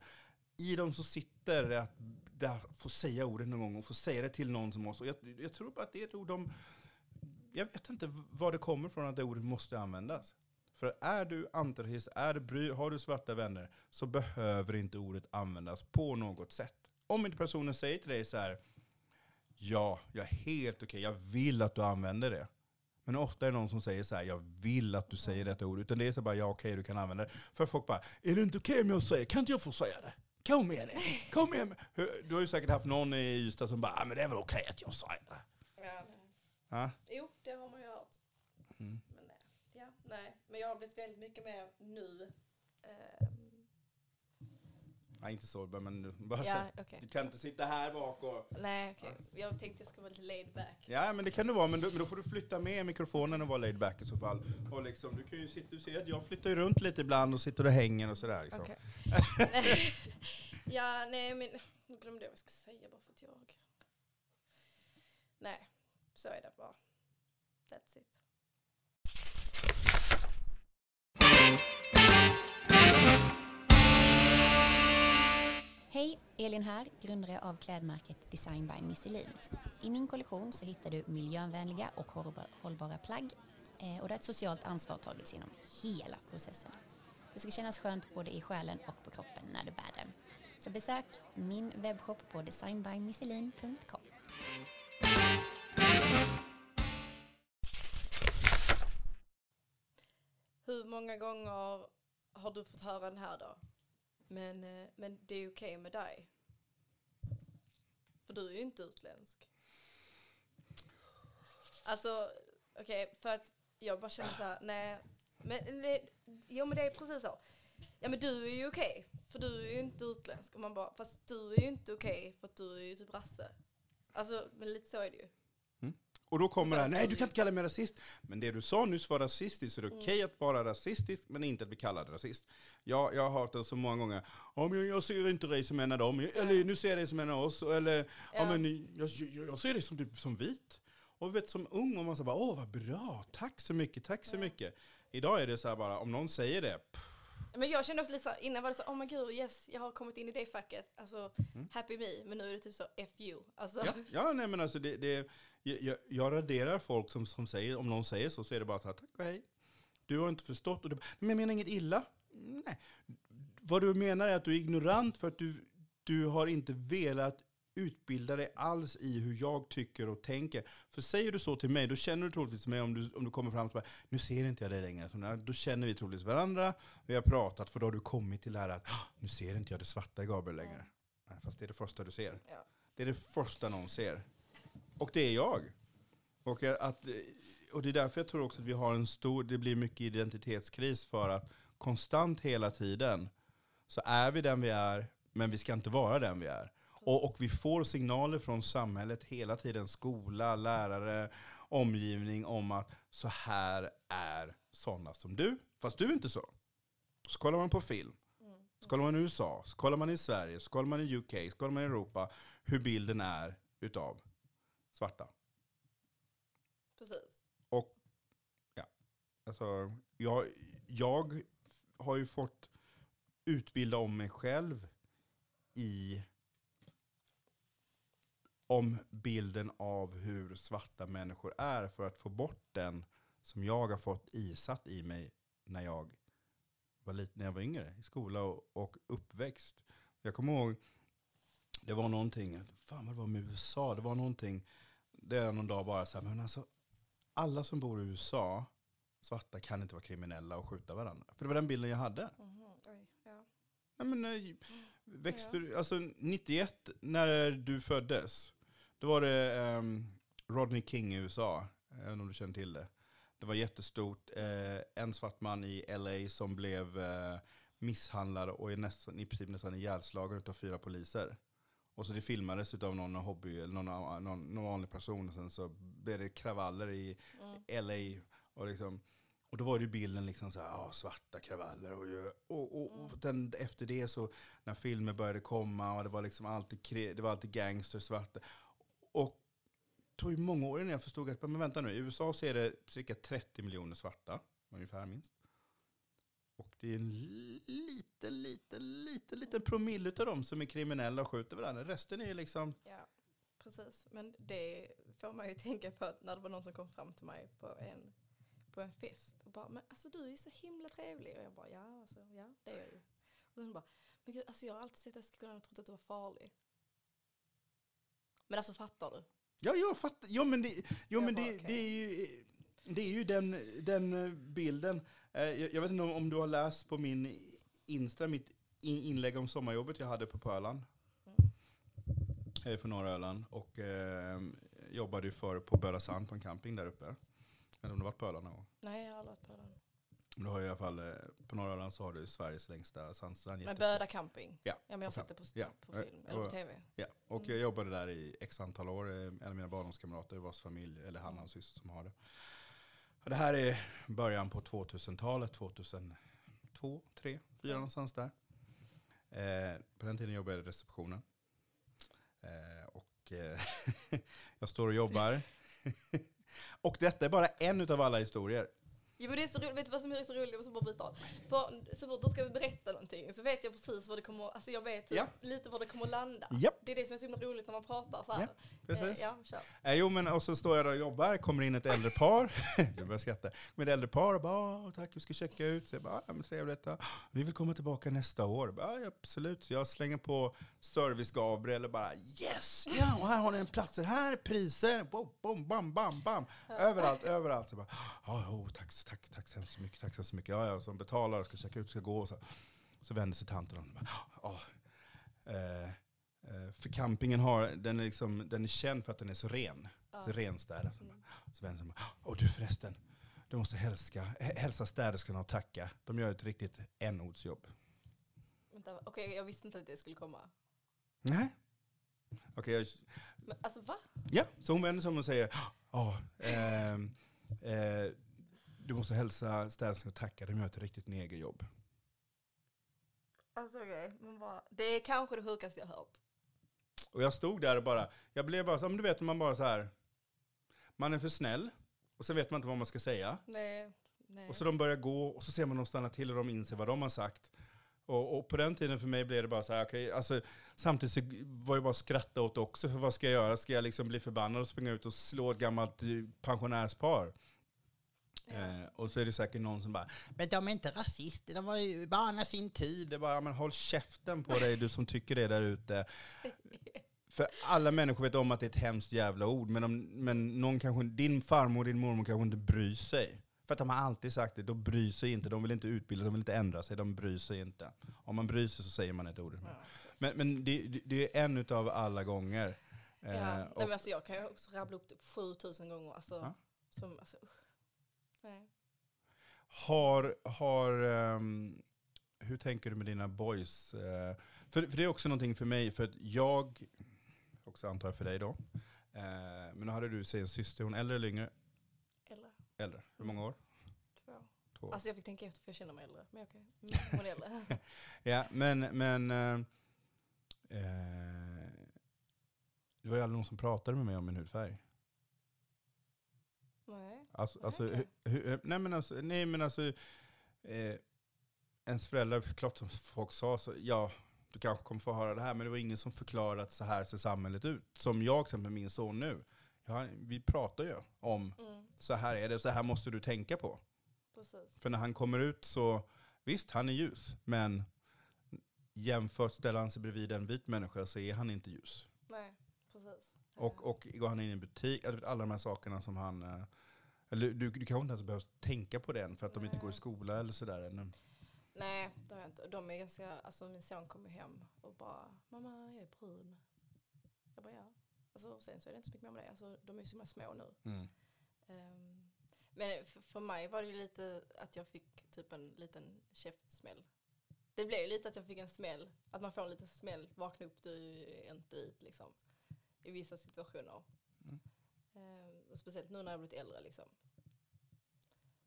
i dem så sitter det att det få säga ordet någon gång och få säga det till någon som oss. Och jag, jag tror bara att det är ett ord de, jag vet inte var det kommer från att det ordet måste användas. För är du antirasist, är du bry, har du svarta vänner, så behöver inte ordet användas på något sätt. Om inte personen säger till dig så här, ja, jag är helt okej, jag vill att du använder det. Men ofta är det någon som säger så här, jag vill att du säger detta ord. Utan det är så bara, ja okej, du kan använda det. För folk bara, är det inte okej om jag säger, kan inte jag få säga det? Kom igen, kom igen. Du har ju säkert haft någon i Ystad som bara, ah, men det är väl okej att jag det. Ja. Ja? Jo, det har man ju hört. Mm. Men, nej. Ja, nej. Men jag har blivit väldigt mycket mer nu. ehm, Nej, inte så, men du- bara ja, så. okej. Du kan inte sitta här bak och... Nej, okej. Jag tänkte jag skulle vara lite laid back. Ja, men det kan du vara, men, du, men då får du flytta med mikrofonen och vara laid back i så fall. Och liksom, du kan ju sitta, du ser att jag flyttar runt lite ibland och sitter och hänger och sådär. Liksom. Okej. ja, nej men nu glömde jag vad jag skulle säga bara för att jag... Nej, så är det bara. That's it. Hej, Elin här, grundare av klädmärket Design by Misselin. I min kollektion så hittar du miljövänliga och hållbara plagg eh, och där ett socialt ansvar tagits genom hela processen. Det ska kännas skönt både i själen och på kroppen när du bär den. Så besök min webbshop på designbymisselin.com. Hur många gånger har du fått höra den här då? Men, eh, men det är okej med dig. För du är ju inte utländsk. Alltså, okej, för att jag bara känner så här, nej. Men det, jo men det är precis så. Ja men du är ju okej, för du är ju inte utländsk. Och man bara, fast du är ju inte okej för att du är ju typ rasse. Alltså, men lite så är det ju. Och då kommer det här, nej du kan inte kalla mig rasist. Men det du sa nyss var rasistiskt, så det är Mm. okej att vara rasistisk, men inte att bli kallad rasist. Jag, jag har hört det så många gånger, ja, men jag ser inte dig som en av dem, eller nu ser jag dig som en av oss, eller ja. Men, jag, jag, jag ser dig som, typ, som vit. Och vet, som ung, och man säger bara, åh vad bra, tack så mycket, tack så mycket. Idag är det så här bara, om någon säger det, pff, Men jag kände också lite så här, innan var det så, oh my gud, yes, jag har kommit in i det facket. Alltså, Mm. happy me. Men nu är det typ så, F you. Alltså, ja, ja nej men alltså det, det, jag, jag- jag raderar folk som, som säger, om någon säger så, så är det bara så här, tack och hej. Du har inte förstått, och du, men jag menar inget illa. Nej. Vad du menar är att du är ignorant för att du, du har inte velat utbilda dig alls i hur jag tycker och tänker. För säger du så till mig, då känner du troligtvis mig om du, om du kommer fram och bara, nu ser inte jag dig längre. Så Då känner vi troligtvis varandra, vi har pratat, för då har du kommit till det här att, "Ah, nu ser inte jag det svarta i Gabriel längre. Nej, fast det är det första du ser. Ja. Det är det första någon ser. Och det är jag. Och att, och det är därför jag tror också att vi har en stor, det blir mycket identitetskris för att konstant hela tiden så är vi den vi är, men vi ska inte vara den vi är. Och, och vi får signaler från samhället hela tiden, skola, lärare, omgivning om att så här är sådana som du, fast du är inte så. Så kollar man på film, så kollar man i USA, så kollar man i Sverige, så kollar man i UK, så kollar man i Europa, hur bilden är utav svarta. Precis. Och ja, alltså, jag, jag har ju fått utbilda om mig själv i om bilden av hur svarta människor är för att få bort den som jag har fått isatt i mig när jag var, lite, när jag var yngre, i skola och, och uppväxt. Jag kommer ihåg, det var någonting, fan vad det var med USA, det var någonting, det är någon dag bara så här, men alltså alla som bor i USA, svarta, kan inte vara kriminella och skjuta varandra. För det var den bilden jag hade. Mhm, oj, ja. Nej, men, eh, växte, du- alltså 91, när du föddes, då var det ehm, Rodney King i USA. Jag vet inte om du känner till det. Det var jättestort. Eh, en svart man i LA som blev eh, misshandlad och är nästan, i princip nästan ihjälslagen av fyra poliser. Och så det filmades av någon hobby eller någon, någon, någon vanlig person. Och sen så blev det kravaller i Mm. LA. Och, liksom, och då var det ju bilden liksom så här, svarta kravaller. Och, och, och, och den, efter det så, när filmer började komma och det var liksom alltid, det var alltid gangster, svarta. Och det tog ju många år innan jag förstod att, men vänta nu, i USA så är det cirka 30 miljoner svarta, ungefär minst. Och det är en liten, liten, liten, liten promille av dem som är kriminella och skjuter varandra. Resten är ju liksom, Ja, precis. Men det får man ju tänka på att när det var någon som kom fram till mig på en, på en fest och bara, men alltså du är ju så himla trevlig. Och jag bara, ja, alltså, ja det är jag ju. Och sen bara, men gud, alltså jag har alltid sett Eskilstuna och trott att du var farlig. Men alltså fattar du? Ja, jag fattar. Ja, men det, jo, men bara, det, okej. det är ju, det är ju den, den eh, bilden. Eh, Jag, vet inte om, du har läst på min Insta, mitt in- inlägg om sommarjobbet jag hade på. Jag är från norra Öland och eh, jobbade ju för på Böda Sand på en camping där uppe. Jag vet inte om du varit på Öland någon gång? Nej, jag har aldrig varit på den. Du har i alla fall, eh, på norra Öland så har du Sveriges längsta sandstrand. Jättefin. Böda camping? Ja, Ja, men jag har sett det på, ja, på eh, film, eller på tv. Ja, och Mm. jag jobbade där i x antal år. Eh, En av mina barndomskamrater vars familj, eller han och hans syster som har det. Och det här är början på 2000-talet, 2002, 2003, 2004 någonstans där. Eh, på den tiden jobbade jag i receptionen. Eh, och jag står och jobbar. och detta är bara en av alla historier. Jo men det är så roligt, vet du vad som är så roligt? Jag måste bara byta. På, så fort du ska berätta någonting så vet jag precis vad det kommer, alltså jag vet Ja. lite var det kommer att landa. Japp. Det är det som är så himla roligt när man pratar så här. Ja, precis. Eh, ja. Eh, jo, men och så står jag där och jobbar, kommer in ett äldre par. jag börjar skratta. Med ett äldre par och bara, "Åh, tack, vi ska checka ut. Så jag bara, ja men trevligt. Ja. Vi vill komma tillbaka nästa år. Bara, ja, absolut. Så jag slänger på service Gabriel och bara, yes! Ja, och här har ni en platser, här är priser. Bom, bom, bam, bam, bam. Överallt, överallt. Så bara, ja, oh, tack, tack, tack så hemskt mycket, tack så hemskt mycket. Ja, ja, som betalar, ska checka ut, ska gå. Och så. så vänder sig tanten och bara, ja. Eh, eh, för campingen har, den är, liksom, den är känd för att den är så ren. Ja. Så renstädad. Så, Mm. så vänder sig åh du förresten, du måste hälska, hä- hälsa städerskorna och tacka. De gör ett riktigt n-ordsjobb. Vänta, Okej, jag visste inte att det skulle komma. Nej. Okej, jag, Men alltså va? ja, så hon vänder sig om och säger, ja, ehm, eh, du måste hälsa städerskorna och tacka, de gör ett riktigt negerjobb. Alltså okej, bara, det är kanske det sjukaste jag hört. Och jag stod där och bara, jag blev bara så, men du vet man bara så här, man är för snäll och sen vet man inte vad man ska säga. Nej, nej. Och så de börjar gå och så ser man dem stanna till och de inser vad de har sagt. Och, och på den tiden för mig blev det bara så här, okej, alltså, samtidigt var jag bara att skratta åt också, för vad ska jag göra? Ska jag liksom bli förbannad och springa ut och slå ett gammalt eh, pensionärspar? Eh, och så är det säkert någon som bara, men de är inte rasister, de var ju barna sin tid. Det bara, men håll käften på dig du som tycker det där ute. För alla människor vet om att det är ett hemskt jävla ord, men, om, men någon kanske, din farmor och din mormor kanske inte bryr sig. För att de har alltid sagt det, de bryr sig inte, de vill inte utbilda de vill inte ändra sig, de bryr sig inte. Om man bryr sig så säger man ett ord. Ja. Men, men det, det- är en utav alla gånger. Eh, Ja, nej, och, men alltså jag kan ju också rabbla upp typ 7000 gånger. Alltså, Ja. som, alltså, usch. Nej. Har, har, ehm, hur tänker du med dina boys? Eh, för, för det är också någonting för mig, för att jag, också antar jag för dig då, eh, men då hade du, säg en syster, hon äldre eller yngre? Äldre. Äldre. Hur många år? Två. Två. Alltså jag fick tänka efter för jag känner mig äldre. Men okej. Mm, Hon är äldre. Ja, men, men eh, det var ju aldrig någon som pratade med mig om min hudfärg. Nej. Alltså, alltså, Okej. hu- hu- nej men alltså, nej, men alltså eh, ens föräldrar, klart som folk sa, så, ja, du kanske kommer få höra det här, men det var ingen som förklarade att så här ser samhället ut. Som jag till exempel min son nu. Ja, vi pratar ju om, Mm, så här är det, så här måste du tänka på. precis. För när han kommer ut så, visst han är ljus, men jämfört ställer han sig bredvid en vit människa så är han inte ljus. Nej, precis. Och, och går han in i en butik, vet, alla de här sakerna som han... Eller du, du kanske inte ens behöver tänka på den för att de inte går i Nej. skola eller sådär ännu. Nej, det har jag inte. De är ganska, alltså min son kommer hem och bara, mamma jag är brun. Jag bara ja. Alltså, sen så är det inte så mycket mer med det. Alltså, de är så himla små nu. Mm. Ehm, men för, för mig var det ju lite att jag fick typ en liten käftsmäll. Det blev ju lite att jag fick en smäll. Att man får en liten smäll, vakna upp, du är inte vit liksom. I vissa situationer. Ehm, och speciellt nu när jag blivit äldre liksom.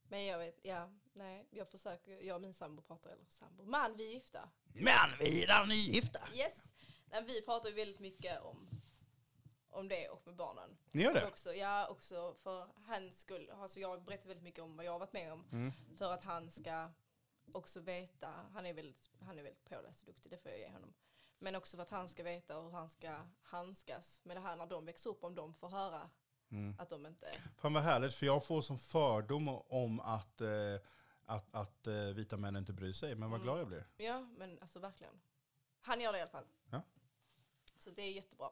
Men jag vet, ja, nej, jag försöker, jag och min sambo pratar, eller sambo, man vi är gifta. Men vi är nygifta. Yes! Nej, vi pratar ju väldigt mycket om, om det och med barnen. Ni gör det? Också, ja, också för hans skull. Alltså jag har berättat väldigt mycket om vad jag har varit med om. Mm. För att han ska också veta, han är väldigt, han är väldigt påläst och duktig, det får jag ge honom. Men också för att han ska veta hur han ska handskas med det här när de växer upp, om de får höra Mm. att de inte... Fan vad härligt, för jag får som fördom om att, eh, att, att eh, vita män inte bryr sig. Men vad Mm. glad jag blir. Ja, men alltså verkligen. Han gör det i alla fall. Ja. Så det är jättebra.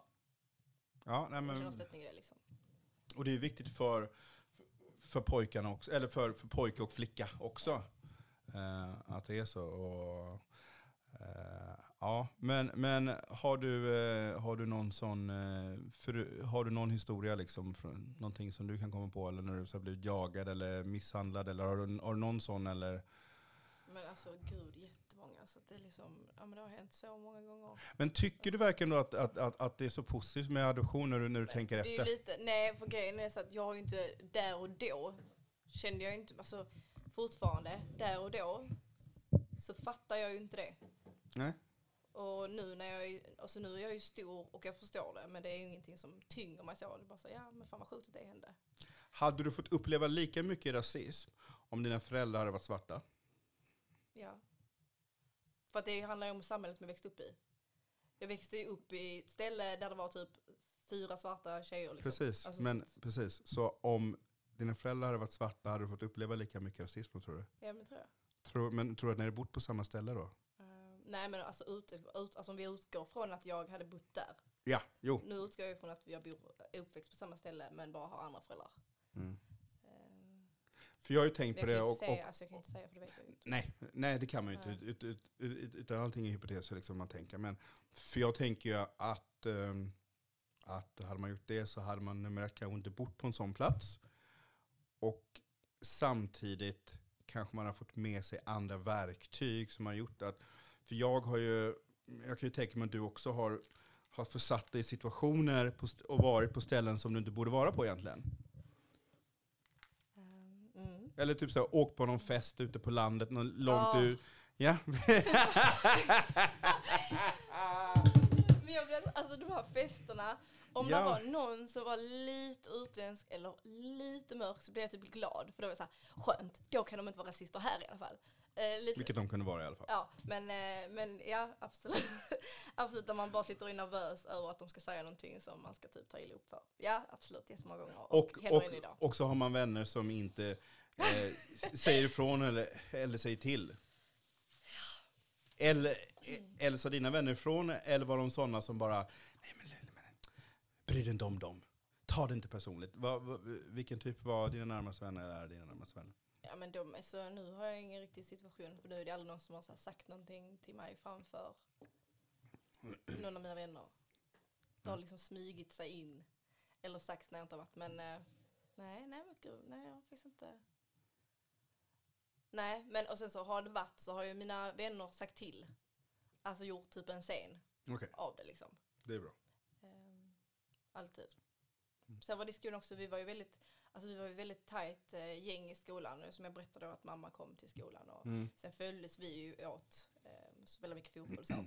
Ja, nej, men, i det liksom. och det är viktigt för, för pojkarna också, eller för, för pojke och flicka också. Eh, att det är så. Och, eh, ja, men, men har, du, eh, har du någon sån, eh, för, har du någon historia liksom, från någonting som du kan komma på, eller när du så har blivit jagad eller misshandlad, eller har du, har du någon sån eller? Men alltså gud, jättemånga. Så det är liksom, ja men det har hänt så många gånger. Men tycker du verkligen då att, att, att, att det är så positivt med adoption när du, när du tänker Det är ju efter? lite, nej för grejen är så att jag har ju inte, där och då kände jag inte, alltså fortfarande, där och då så fattar jag ju inte det. Nej. Och nu när jag är, alltså nu är jag ju stor och jag förstår det, men det är ju ingenting som tynger mig så. Det är bara så, ja men fan vad sjukt att det hände. Hade du fått uppleva lika mycket rasism om dina föräldrar hade varit svarta? Ja. För att det handlar ju om samhället man växte upp i. Jag växte ju upp i ett ställe där det var typ fyra svarta tjejer. Liksom. Precis, Alltså, men, så- precis. Så om dina föräldrar hade varit svarta hade du fått uppleva lika mycket rasism tror du? Ja men tror jag. Tror, men tror du att ni hade bott på samma ställe då? Nej men alltså, ut, ut, alltså om vi utgår från att jag hade bott där. Ja, jo. Nu utgår jag från att jag bor, är uppväxt på samma ställe men bara har andra föräldrar. Mm. Eh, För jag har ju tänkt på det kan, och, säga, och alltså, jag kan inte säga för det vet jag inte. nej, nej, det kan man ju inte. Ut, ut, ut, ut, utan allting är hypoteser liksom man tänker. Men, för jag tänker ju att, ehm, att hade man gjort det så hade man nummer ett kanske inte bott på en sån plats. Och samtidigt kanske man har fått med sig andra verktyg som har gjort att, för jag har ju, jag kan ju tänka mig att du också har, har försatt dig i situationer på, och varit på ställen som du inte borde vara på egentligen. Eh, mm. Eller typ så här, åkt på någon fest ute på landet, någon långt Ja. ut. Ja. Men jag blev, alltså de här festerna, om Ja. det var någon som var lite utländsk eller lite mörk så blev jag typ glad. För då var jag så här, skönt, då kan de inte vara rasister här i alla fall. Eh, lite, Vilket de kunde vara i alla fall. Ja, men, eh, men ja, absolut. absolut, när man bara sitter och är nervös över att de ska säga någonting som man ska typ ta illa upp för. Ja, absolut, jättemånga gånger. Och, Och, och, och så har man vänner som inte eh, säger ifrån eller, eller säger till. Eller, eller så dina vänner ifrån, eller var de sådana som bara, nej men, nej, men bry dig inte om dem. Ta det inte personligt. Vad- vad- vilken typ var dina närmaste vänner eller är dina närmaste vänner? Ja, men de är så, nu har jag ingen riktig situation för nu är det aldrig någon som har så här sagt någonting till mig framför någon av mina vänner. Det har liksom smygit sig in eller sagt när jag inte har varit men eh, nej, nej men gud, nej jag har faktiskt inte. Nej, men och sen så har det varit så har ju mina vänner sagt till. Alltså gjort typ en scen Okej, av det liksom. det är bra. Ehm, alltid. Sen var diskussion också, vi var ju väldigt, alltså vi var ju väldigt tajt eh, gäng i skolan. Som jag berättade då att mamma kom till skolan. Och Mm. Sen följdes vi ju åt, eh, spelade mycket fotboll och så.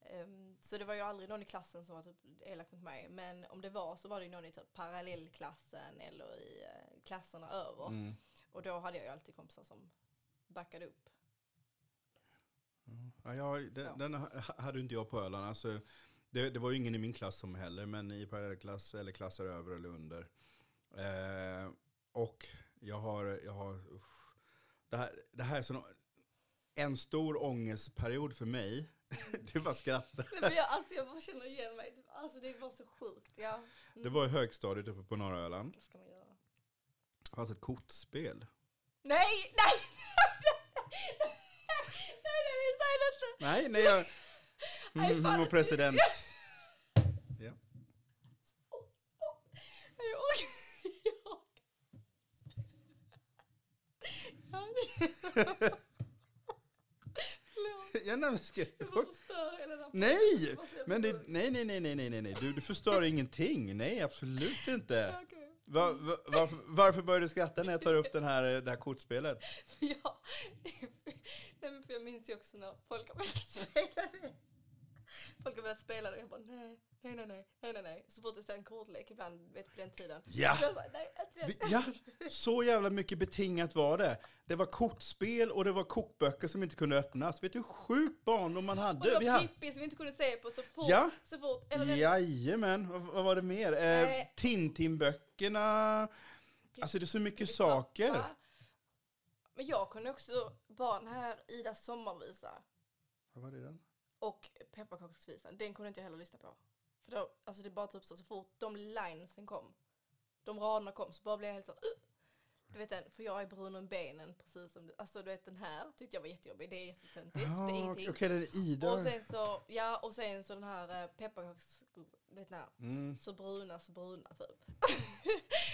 Ehm, så det var ju aldrig någon i klassen som var typ elak mot mig. Men om det var så var det ju någon i typ parallellklassen eller i eh, klasserna över. Mm. Och då hade jag ju alltid kompisar som backade upp. Ja, jag, den, den ha- hade inte jag på Öland. Alltså, det, det var ju ingen i min klass som heller, men i parallellklass eller klasser över eller under. Eh, och jag har, jag har usch, det, här, det här är så, en stor ångestperiod för mig. det var skratta. Nej, men jag, alltså jag bara känner igen mig. Alltså det var så sjukt. Ja. Mm. Det var i högstadiet uppe på norra Öland. Vad ska man göra? Det fanns ett kortspel. Nej, nej! nej, nej, nej, säg det inte! Nej, nej, jag... Nej, Mm, fan. vår president. Ja. Nej, Jag orkar jag- Förlåt, Ja, nej, men ska- jag bara förstör hela den här Nej! podden. Varför jag Men det, nej, nej, nej, nej, nej, nej, nej. Du, du förstör ingenting. Nej, absolut inte. Okej. Va, va, varför, varför börjar du skratta när jag tar upp den här, det här kortspelet? Ja, nej för jag minns ju också när folk har börjat spela det. Folk har börjat spela det och jag bara nej, nej, nej, nej, nej, nej, nej. Så fort det är en kortlek ibland, vet på den tiden. Ja. Jag sa, nej, Vi, det. ja, så jävla mycket betingat var det. Det var kortspel och det var kokböcker som inte kunde öppnas. Vet du hur sjuk barndom man Och hade? det Vi var hade Pippi som vi inte kunde se på så fort. Ja. Så fort. Eller Jajamän, vad, vad var det mer? Eh. Tintin-böckerna. Alltså det är så mycket saker. Pappa. Men jag kunde också, barn här, Idas sommarvisa Vad var det den? Och pepparkaksvisan, den kunde inte jag heller lyssna på. För då, alltså det bara typ så, så fort de linesen kom, de raderna kom, så bara blev jag helt så, "Ugh!" Du vet den, för jag är brun om benen, precis som du, alltså du vet den här tyckte jag var jättejobbig, det är jättetöntigt, det är Okej, ingenting. det är Ida. Och sen så, ja och sen så den här eh, pepparkaks, du vet här, Mm. så bruna, så bruna typ.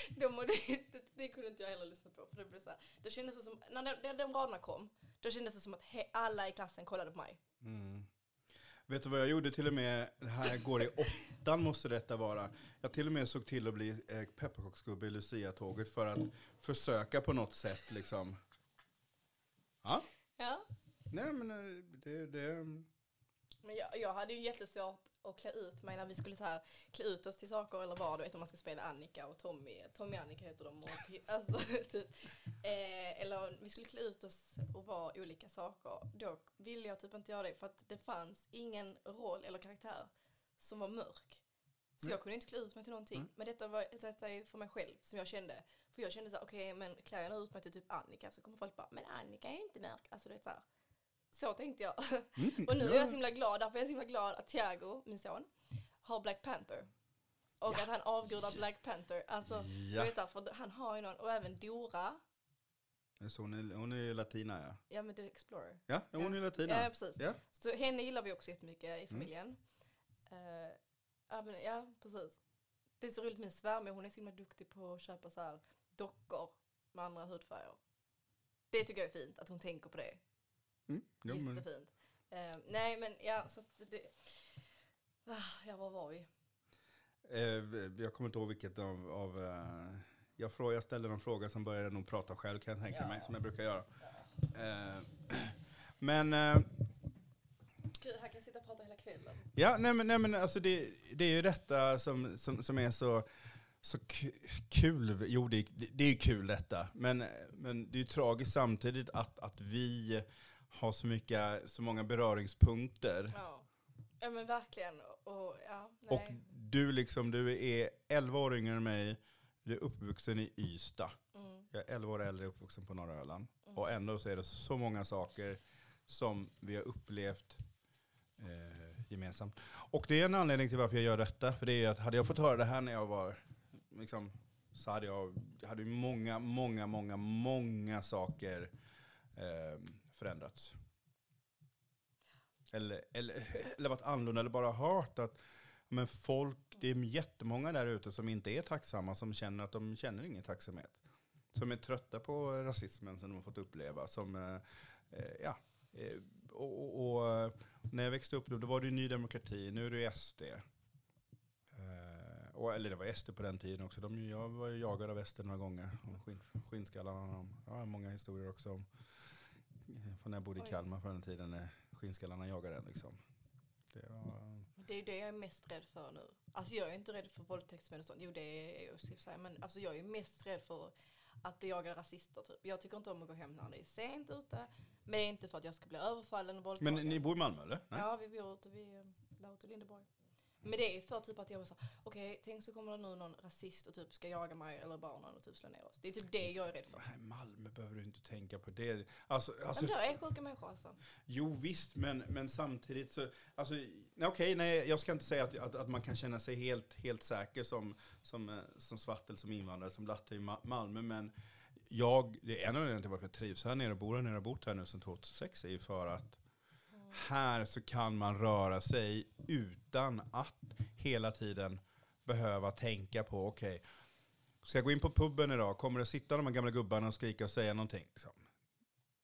de, det, det, det kunde inte jag heller lyssna på för det blev så här, då kändes det som, när de, de, de raderna kom, då kändes det som att he, alla i klassen kollade på mig. Mm. Vet du vad jag gjorde till och med, det här går i åttan måste detta vara. Jag till och med såg till att bli eh, pepparkaksgubbe i Lucia-tåget för att försöka på något sätt liksom. Ja, Ja. nej men eh, det, det Men jag, jag hade ju jättesvårt att klä ut mig när vi skulle så här, klä ut oss till saker eller vad, du vet om man ska spela Annika och Tommy, Tommy och Annika heter de. Och, alltså, typ. eh, eller vi skulle klä ut oss och vara olika saker. Då ville jag typ inte göra det för att det fanns ingen roll eller karaktär som var mörk. Så jag kunde inte klä ut mig till någonting. Mm. Men detta, var, detta är för mig själv som jag kände. För jag kände så här, okej men klär jag ut mig till typ Annika så kommer folk bara, men Annika är inte mörk. Alltså det är så här. Så tänkte jag. mm, Och nu är ja. jag så himla glad, därför är jag så himla glad att Thiago, min son, har Black Panther. Och att han avgudar Black Panther. Alltså, Ja. vet därför, han har ju någon, och även Dora, Så hon, är, hon är latina ja. ja men The Explorer. Ja, hon är latina. Ja, precis. Ja. Så henne gillar vi också jättemycket i familjen. Eh, ja, men, ja, precis. Det är så roligt, min svärmor, hon är så himla duktig på att köpa så här dockor med andra hudfärger. Det tycker jag är fint, att hon tänker på det. Mm, jo, men, Jättefint. Eh, nej men ja, så att det... Ah, Ja, var var vi? eh, jag kommer inte ihåg vilket av, av eh, jag, fråga, jag ställde någon fråga som började nog prata själv kan jag tänka Ja. mig, som jag brukar göra. Eh, men eh, Gud, här kan jag sitta och prata hela kvällen. Ja, nej men, nej, men alltså det, det är ju detta som, som, som är så, så ku- kul. Jo, det, det, det är ju kul detta. Men, men det är ju tragiskt samtidigt att, att vi har så, mycket, så många beröringspunkter. Ja. ja, men verkligen. Och, och ja, Och nej. du, liksom, du är 11 år yngre än mig. Du är uppvuxen i Ystad. Mm, Jag är 11 år äldre uppvuxen på norra Öland. Mm. Och ändå så är det så många saker som vi har upplevt eh, gemensamt. Och det är en anledning till varför jag gör detta. För det är att hade jag fått höra det här när jag var, liksom, så hade jag hade många, många, många, många saker eh, förändrats. Eller, eller, eller varit annorlunda, eller bara hört att men folk, det är jättemånga där ute som inte är tacksamma, som känner att de känner ingen tacksamhet. som är trötta på rasismen som de har fått uppleva. Som, eh, eh ja, eh, och, och, och när jag växte upp då, då var det ju Ny Demokrati, nu är det ju SD. Eh, och, eller det var SD på den tiden också. De, jag var ju jagad av SD några gånger. Skinn, skinnskallarna. Jag har många historier också om eh, från när jag bodde i. Kalmar på den tiden när skinnskallarna jagade en. Liksom. Det var, Det är ju det jag är mest rädd för nu. Alltså jag är inte rädd för våldtäktsmän och sånt. Jo det är jag säga. Men alltså jag är mest rädd för att bli jagad rasister typ. Jag tycker inte om att gå hem när det är sent ute. Men det är inte för att jag ska bli överfallen och våldtagen. men ni bor i Malmö eller? Nej? Ja vi bor ute vid eh, där ute i Lindeborg. Men det är för typ att jag var så okej tänk så kommer det nu någon rasist och typ ska jaga mig eller barnen och typ slå ner oss. Det är typ det jag är rädd för. Nej, Malmö behöver du inte tänka på det. Alltså, alltså, Men är sjuka människor alltså. Jo visst, men, men samtidigt så, alltså, okej, nej, jag ska inte säga att, att, att man kan känna sig helt, helt säker som, som, eh, som svart eller som invandrare, som latte i Ma- Malmö, men jag, det är en av anledningarna till varför jag trivs här nere och bor här nere och bott här nu sedan 2006 är ju för att här så kan man röra sig utan att hela tiden behöva tänka på, okej, ska jag gå in på puben idag, kommer det sitta de här gamla gubbarna och skrika och säga någonting? Liksom?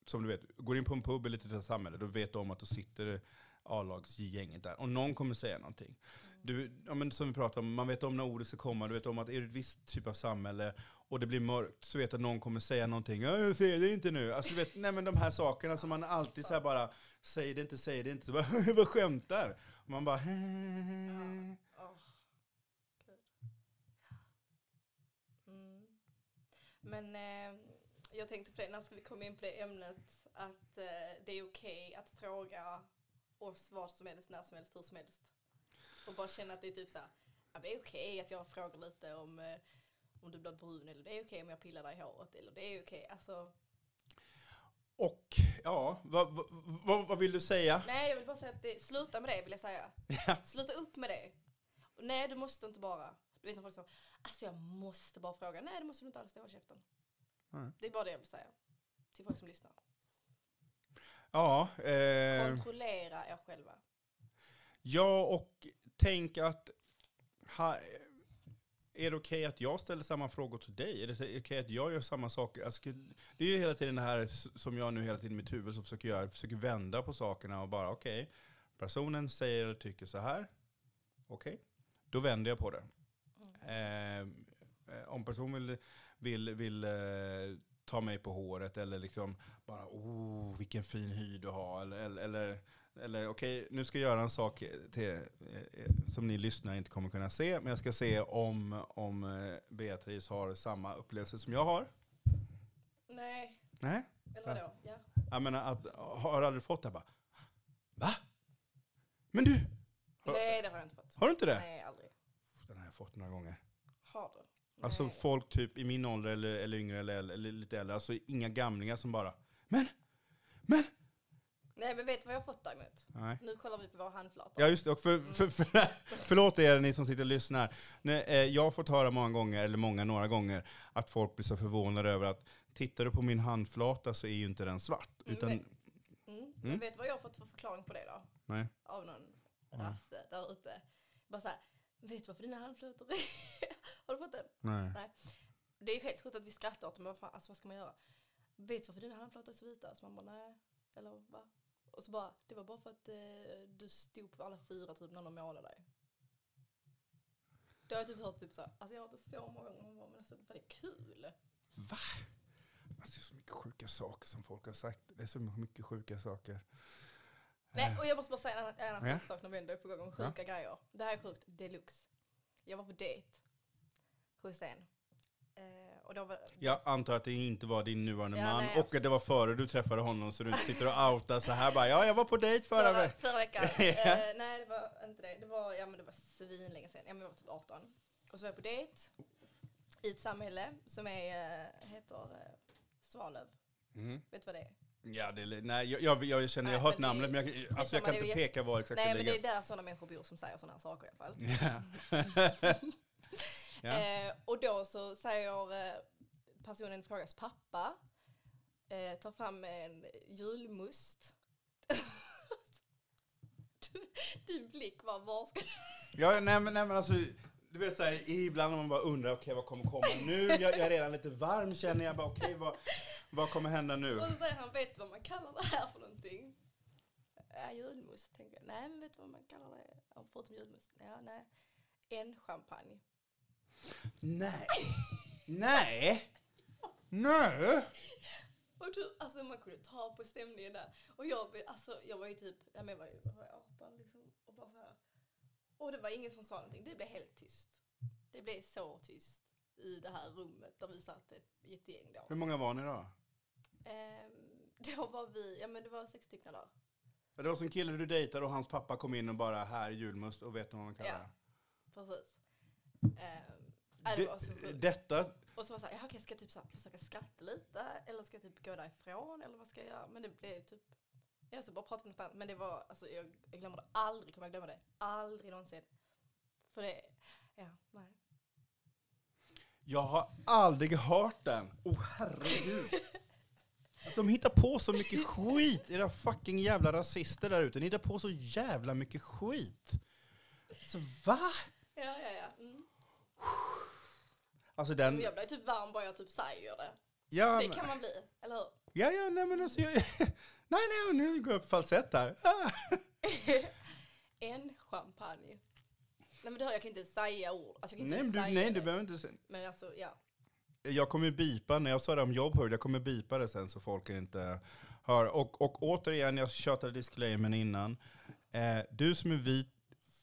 Som du vet, går in på en pub i lite litet samhälle, då vet du om att då sitter A-lagsgänget där. Och någon kommer säga någonting. Du, ja, men som vi pratade om, man vet om när ordet ska komma, du vet om att är det ett visst typ av samhälle och det blir mörkt, så vet du att någon kommer säga någonting. Jag ser det inte nu. Alltså, du vet, nej men de här sakerna som man alltid så här bara, säg det inte, säg det inte. Så bara, vad skämtar? Och man bara, Åh. Mm. Men eh, jag tänkte på det, när ska vi komma in på det ämnet, att eh, det är okej att fråga oss vad som helst, när som helst, hur som helst. Och bara känna att det är typ så här, ja, det är okej att jag frågar lite om, eh, om du blir brun, eller det är okej om jag pillar dig i håret, eller det är okej. Alltså, och ja, vad, vad, vad, vill du säga? nej, jag vill bara säga att det, sluta med det vill jag säga. Ja. Sluta upp med det. Och nej, du måste inte bara. Du vet när folk säger, alltså jag måste bara fråga. Nej, det måste du inte alls, det har käften. Nej. Det är bara det jag vill säga. Till folk som lyssnar. Ja, eh, Kontrollera er själva. ja, och tänk att ha, är det okej att jag ställer samma frågor till dig? Är det okej att jag gör samma saker? Alltså, det är ju hela tiden det här som jag nu hela tiden i mitt huvud så försöker göra, Jag försöker vända på sakerna och bara okej, personen säger eller tycker så här, okej, då vänder jag på det. Mm. eh, om personen vill, vill, vill eh, ta mig på håret eller liksom bara oh vilken fin hy du har eller, eller, eller, eller okej nu ska jag göra en sak till, eh, eh, som ni lyssnare inte kommer kunna se men jag ska se om, om eh, Beatrice har samma upplevelse som jag har. Nej, Nej? eller vadå? Ja. Jag menar att, har du aldrig fått det? Bara, Va? Men du, Har- Nej, det har jag inte fått. har du inte det? Nej, aldrig. Den har jag fått några gånger. Har du? Alltså Nej. folk typ i min ålder eller, eller yngre eller, eller lite äldre, alltså inga gamlingar som bara Men! Men! Nej, men vet du vad jag har fått däremot? Nej. Nu kollar vi på våra handflator. Ja just det, och för, för, för, förlåt er ni som sitter och lyssnar. Nej, eh, jag har fått höra många gånger, eller många, några gånger, att folk blir så förvånade över att tittar du på min handflata så är ju inte den svart. Mm, Utan, vet- Mm. Men vet du vad jag har fått för förklaring på det då? nej. Av någon rasse där ute. Bara såhär, vet du varför dina handflator är... har du fått den? nej. Nej. Det är ju helt sjukt att vi skrattar åt det, men vad, fan, alltså, vad ska man göra? Vet du varför dina handflator är så vita? Så man bara, nej. Eller va? Och så bara, det var bara för att eh, du stod på alla fyra typ när de målade dig. Det har jag typ hört typ så här, alltså jag har hört det så många gånger, men alltså var det kul? Va? Alltså, det är så mycket sjuka saker som folk har sagt. Det är så mycket sjuka saker. Nej, och jag måste bara säga en annan, en annan Ja. sak när vi ändå är på gång om sjuka grejer. Det här är sjukt deluxe. Jag var på dejt hos en. Eh, och då var, Jag antar att det inte var din nuvarande Ja, man nej, och att det var före du träffade honom så du inte sitter och outar så här bara ja jag var på dejt förra förra, förra veckan. Eh, nej det var inte det. Det var, ja, men det var svinlänge sedan. Ja, men jag var typ 18. Och så var jag på dejt i ett samhälle som är, eh, heter eh, Svalöv. Mm. Vet du vad det är? Ja, det nej, jag, jag, jag känner, jag har Nej, hört namnet men jag, alltså, jag kan inte peka var exakt Nej det men det är ligger. där sådana människor bor som säger sådana här saker i alla fall. Ja. Eh, och då så säger eh, personen i frågas pappa, eh, tar fram en julmust. Din blick var, var ska Ja, nej, men, nej, men alltså, Du vet såhär, ibland när man bara undrar, okej vad kommer komma nu? Jag, jag är redan lite varm känner jag, bara okej vad, vad kommer hända nu? Och så säger han, vet du vad man kallar det här för någonting? Ja, julmust, tänker jag. Nej, men vet du vad man kallar det? Ja, förutom julmust? Ja, nej. En champagne. Nej. Nej. Nej. Och du, alltså man kunde ta på stämningen där. Och jag, alltså, jag var ju typ, ja, men jag var ju vad var jag, 18 liksom. Och bara så här. Och det var ingen som sa någonting. Det blev helt tyst. Det blev så tyst i det här rummet där vi satt ett jättegäng då. Hur många var ni då? Ehm, då var vi, ja men det var sex stycken där. Det var som kille du dejtade och hans pappa kom in och bara, här är julmust och vet du vad man kallar Ja. det? Precis. Ehm, ja, det var så sjukt. Detta, Och så var det så här, ja, okej, ska jag typ så här, försöka skratta lite? Eller ska jag typ gå därifrån? Eller vad ska jag göra? Men det blev typ, jag ska bara prata om något annat. Men det var, alltså jag, jag glömmer det aldrig, kommer jag glömma det. Aldrig någonsin. För det, ja, nej. jag har aldrig hört den. Oh herregud. Att de hittar på så mycket skit, era fucking jävla rasister där ute. Ni hittar på så jävla mycket skit. Så va? Ja, ja, ja. Mm. Alltså Men den... jag blir typ varm bara jag typ säger det. Ja, Det men- kan man bli, eller hur? ja, ja, nej men alltså jag... Nej, nej, nu går jag upp falsett här. En champagne. Nej men det hör jag kan inte säga ord. Alltså, jag kan Nej, inte du, säga nej, du behöver inte... se- Men alltså, ja. Jag kommer bipa, när jag sa det om jobbhörd, jag kommer bipa det sen så folk inte hör. Och, och återigen, jag tjatade disclaimern innan. Eh, du som är vit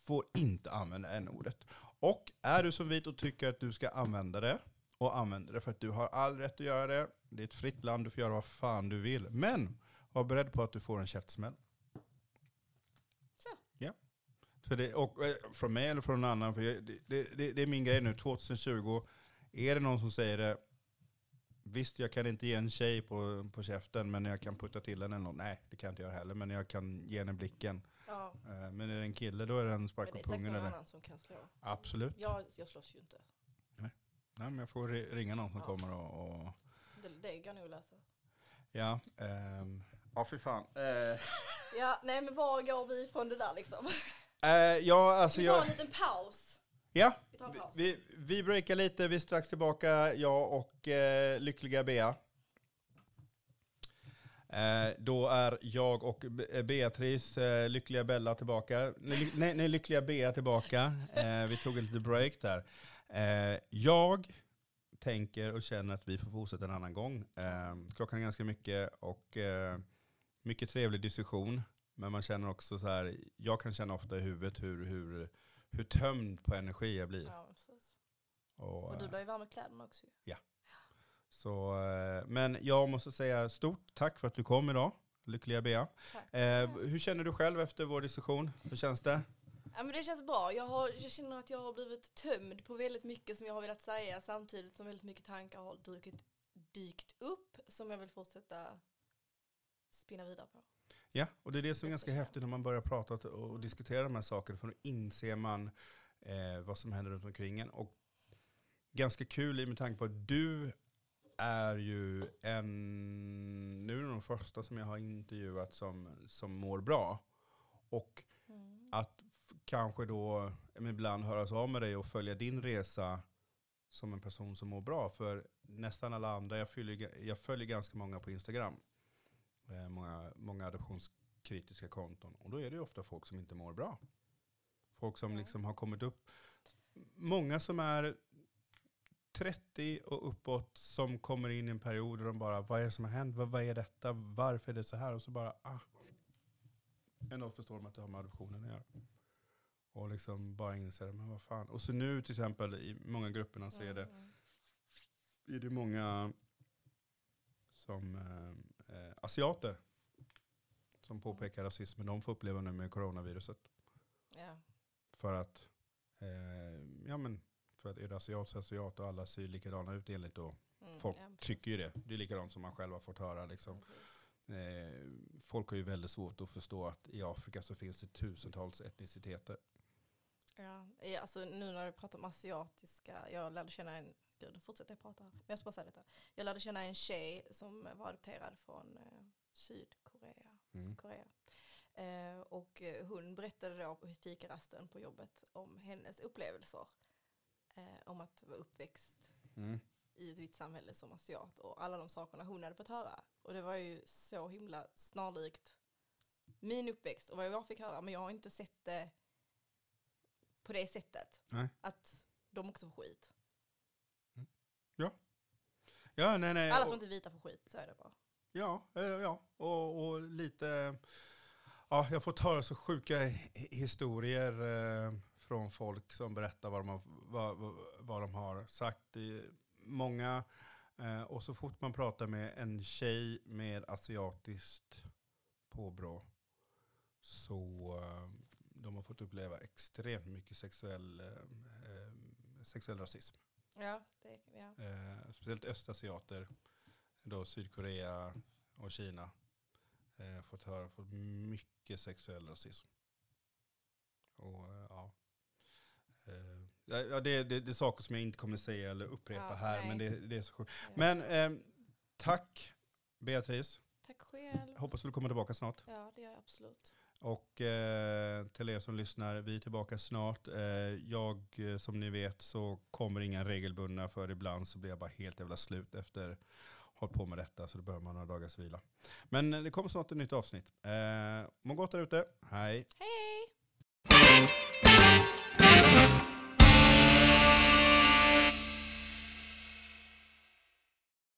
får inte använda n-ordet. Och är du som vit och tycker att du ska använda det, och använder det för att du har all rätt att göra det. Det är ett fritt land, du får göra vad fan du vill. Men var beredd på att du får en käftsmäll. Så. Ja. För det, och, eh, från mig eller från någon annan, för jag, det, det, det, det är min grej nu, 2020. Är det någon som säger det, visst jag kan inte ge en tjej på, på käften, men jag kan putta till henne eller något. Nej, det kan jag inte göra heller, men jag kan ge henne blicken. Ja. Eh, Men är det en kille, då är det en spark det på är säkert pungen någon eller? annan som kan slå. Absolut. Jag, jag slåss ju inte. Nej, men jag får ri- ringa någon som Ja. kommer och... och Det, det går nog att lösa. ja, ehm, ja fy fan. Eh, Ja, nej men var går vi från det där liksom? eh, ja, alltså vi tar jag... en liten paus. Ja, Vi tar en vi, paus. vi, vi breakar lite, vi är strax tillbaka, jag och eh, lyckliga Bea. Eh, då är jag och Be- Beatrice, eh, lyckliga Bella tillbaka. Nej, nej, lyckliga Bea tillbaka. Eh, vi tog en liten break där. Eh, jag tänker och känner att vi får fortsätta en annan gång. Eh, klockan är ganska mycket och eh, mycket trevlig diskussion. Men man känner också så här, jag kan känna ofta i huvudet hur, hur, hur tömd på energi jag blir. Ja. Och, Och du eh, blir ju varm i kläderna också ju. Så, eh, men jag måste säga stort tack för att du kom idag, lyckliga Bea. Eh, hur känner du själv efter vår diskussion? Hur känns det? Ja men det känns bra. Jag, har, jag känner att jag har blivit tömd på väldigt mycket som jag har velat säga samtidigt som väldigt mycket tankar har dykt, dykt upp som jag vill fortsätta spinna vidare på. Ja, och det är det som är ganska häftigt när man börjar prata och, och diskutera de här sakerna, för då inser man eh, vad som händer runt omkring en. Och ganska kul i med tanke på att du är ju en, nu är du den första som jag har intervjuat som, som mår bra. Och att f- kanske då ibland höras av med dig och följa din resa som en person som mår bra. För nästan alla andra, jag följer, jag följer ganska många på Instagram. Eh, många, många adoptionskritiska konton. Och då är det ju ofta folk som inte mår bra. Folk som liksom har kommit upp. Många som är 30 och uppåt som kommer in i en period där de bara, vad är det som har hänt? Vad, vad är detta? Varför är det så här? Och så bara, ah. Ändå förstår de att det har med adoptionen att göra. Och liksom bara inser, men vad fan. Och så nu till exempel i många grupperna så är det, Mm. är det många som eh, eh, asiater som påpekar rasismen de får uppleva nu med coronaviruset. Ja. För att, eh, ja men, för att är det asiat så asiat och alla ser likadana ut enligt då. Mm, Folk ja, tycker ju det. Det är likadant som man själv har fått höra liksom. Eh, folk har ju väldigt svårt att förstå att i Afrika så finns det tusentals etniciteter. Ja, alltså nu när du pratar om asiatiska, jag lärde känna en, gud fortsätter jag prata, men jag ska bara säga detta. Jag lärde känna en tjej som var adopterad från eh, Sydkorea. Mm. Korea. Eh, och eh, hon berättade då på fikarasten på jobbet om hennes upplevelser eh, om att vara uppväxt Mm. i ett vitt samhälle som asiat och alla de sakerna hon hade fått höra. Och det var ju så himla snarlikt min uppväxt och vad jag fick höra, men jag har inte sett det på det sättet. Nej. Att de också får skit. Ja, nej, nej. Alla som inte är vita får skit, så är det bara. Ja, eh, ja. Och, och lite... Ja, jag får höra så sjuka hi- historier eh, från folk som berättar vad de har, vad, vad, de har sagt. Många, eh, och så fort man pratar med en tjej med asiatiskt påbrå så eh, de har fått uppleva extremt mycket sexuell, eh, eh, sexuell rasism. Ja, det, ja. Eh, speciellt östasiater, då Sydkorea och Kina, eh, fått höra fått mycket sexuell rasism. Och eh, ja. Eh, ja, det, det, det är saker som jag inte kommer säga eller upprepa Ja, här, nej. men det, det är så sjukt. Men eh, tack Beatrice, Tack själv. hoppas du kommer tillbaka snart. Ja, det gör jag absolut. Och eh, till er som lyssnar, vi är tillbaka snart. Eh, jag, eh, som ni vet, så kommer inga regelbundna för ibland så blir jag bara helt jävla slut efter hållit på med detta så då behöver man några dagars vila. Men eh, det kommer snart ett nytt avsnitt. Eh, må gott där ute. Hej! Hej!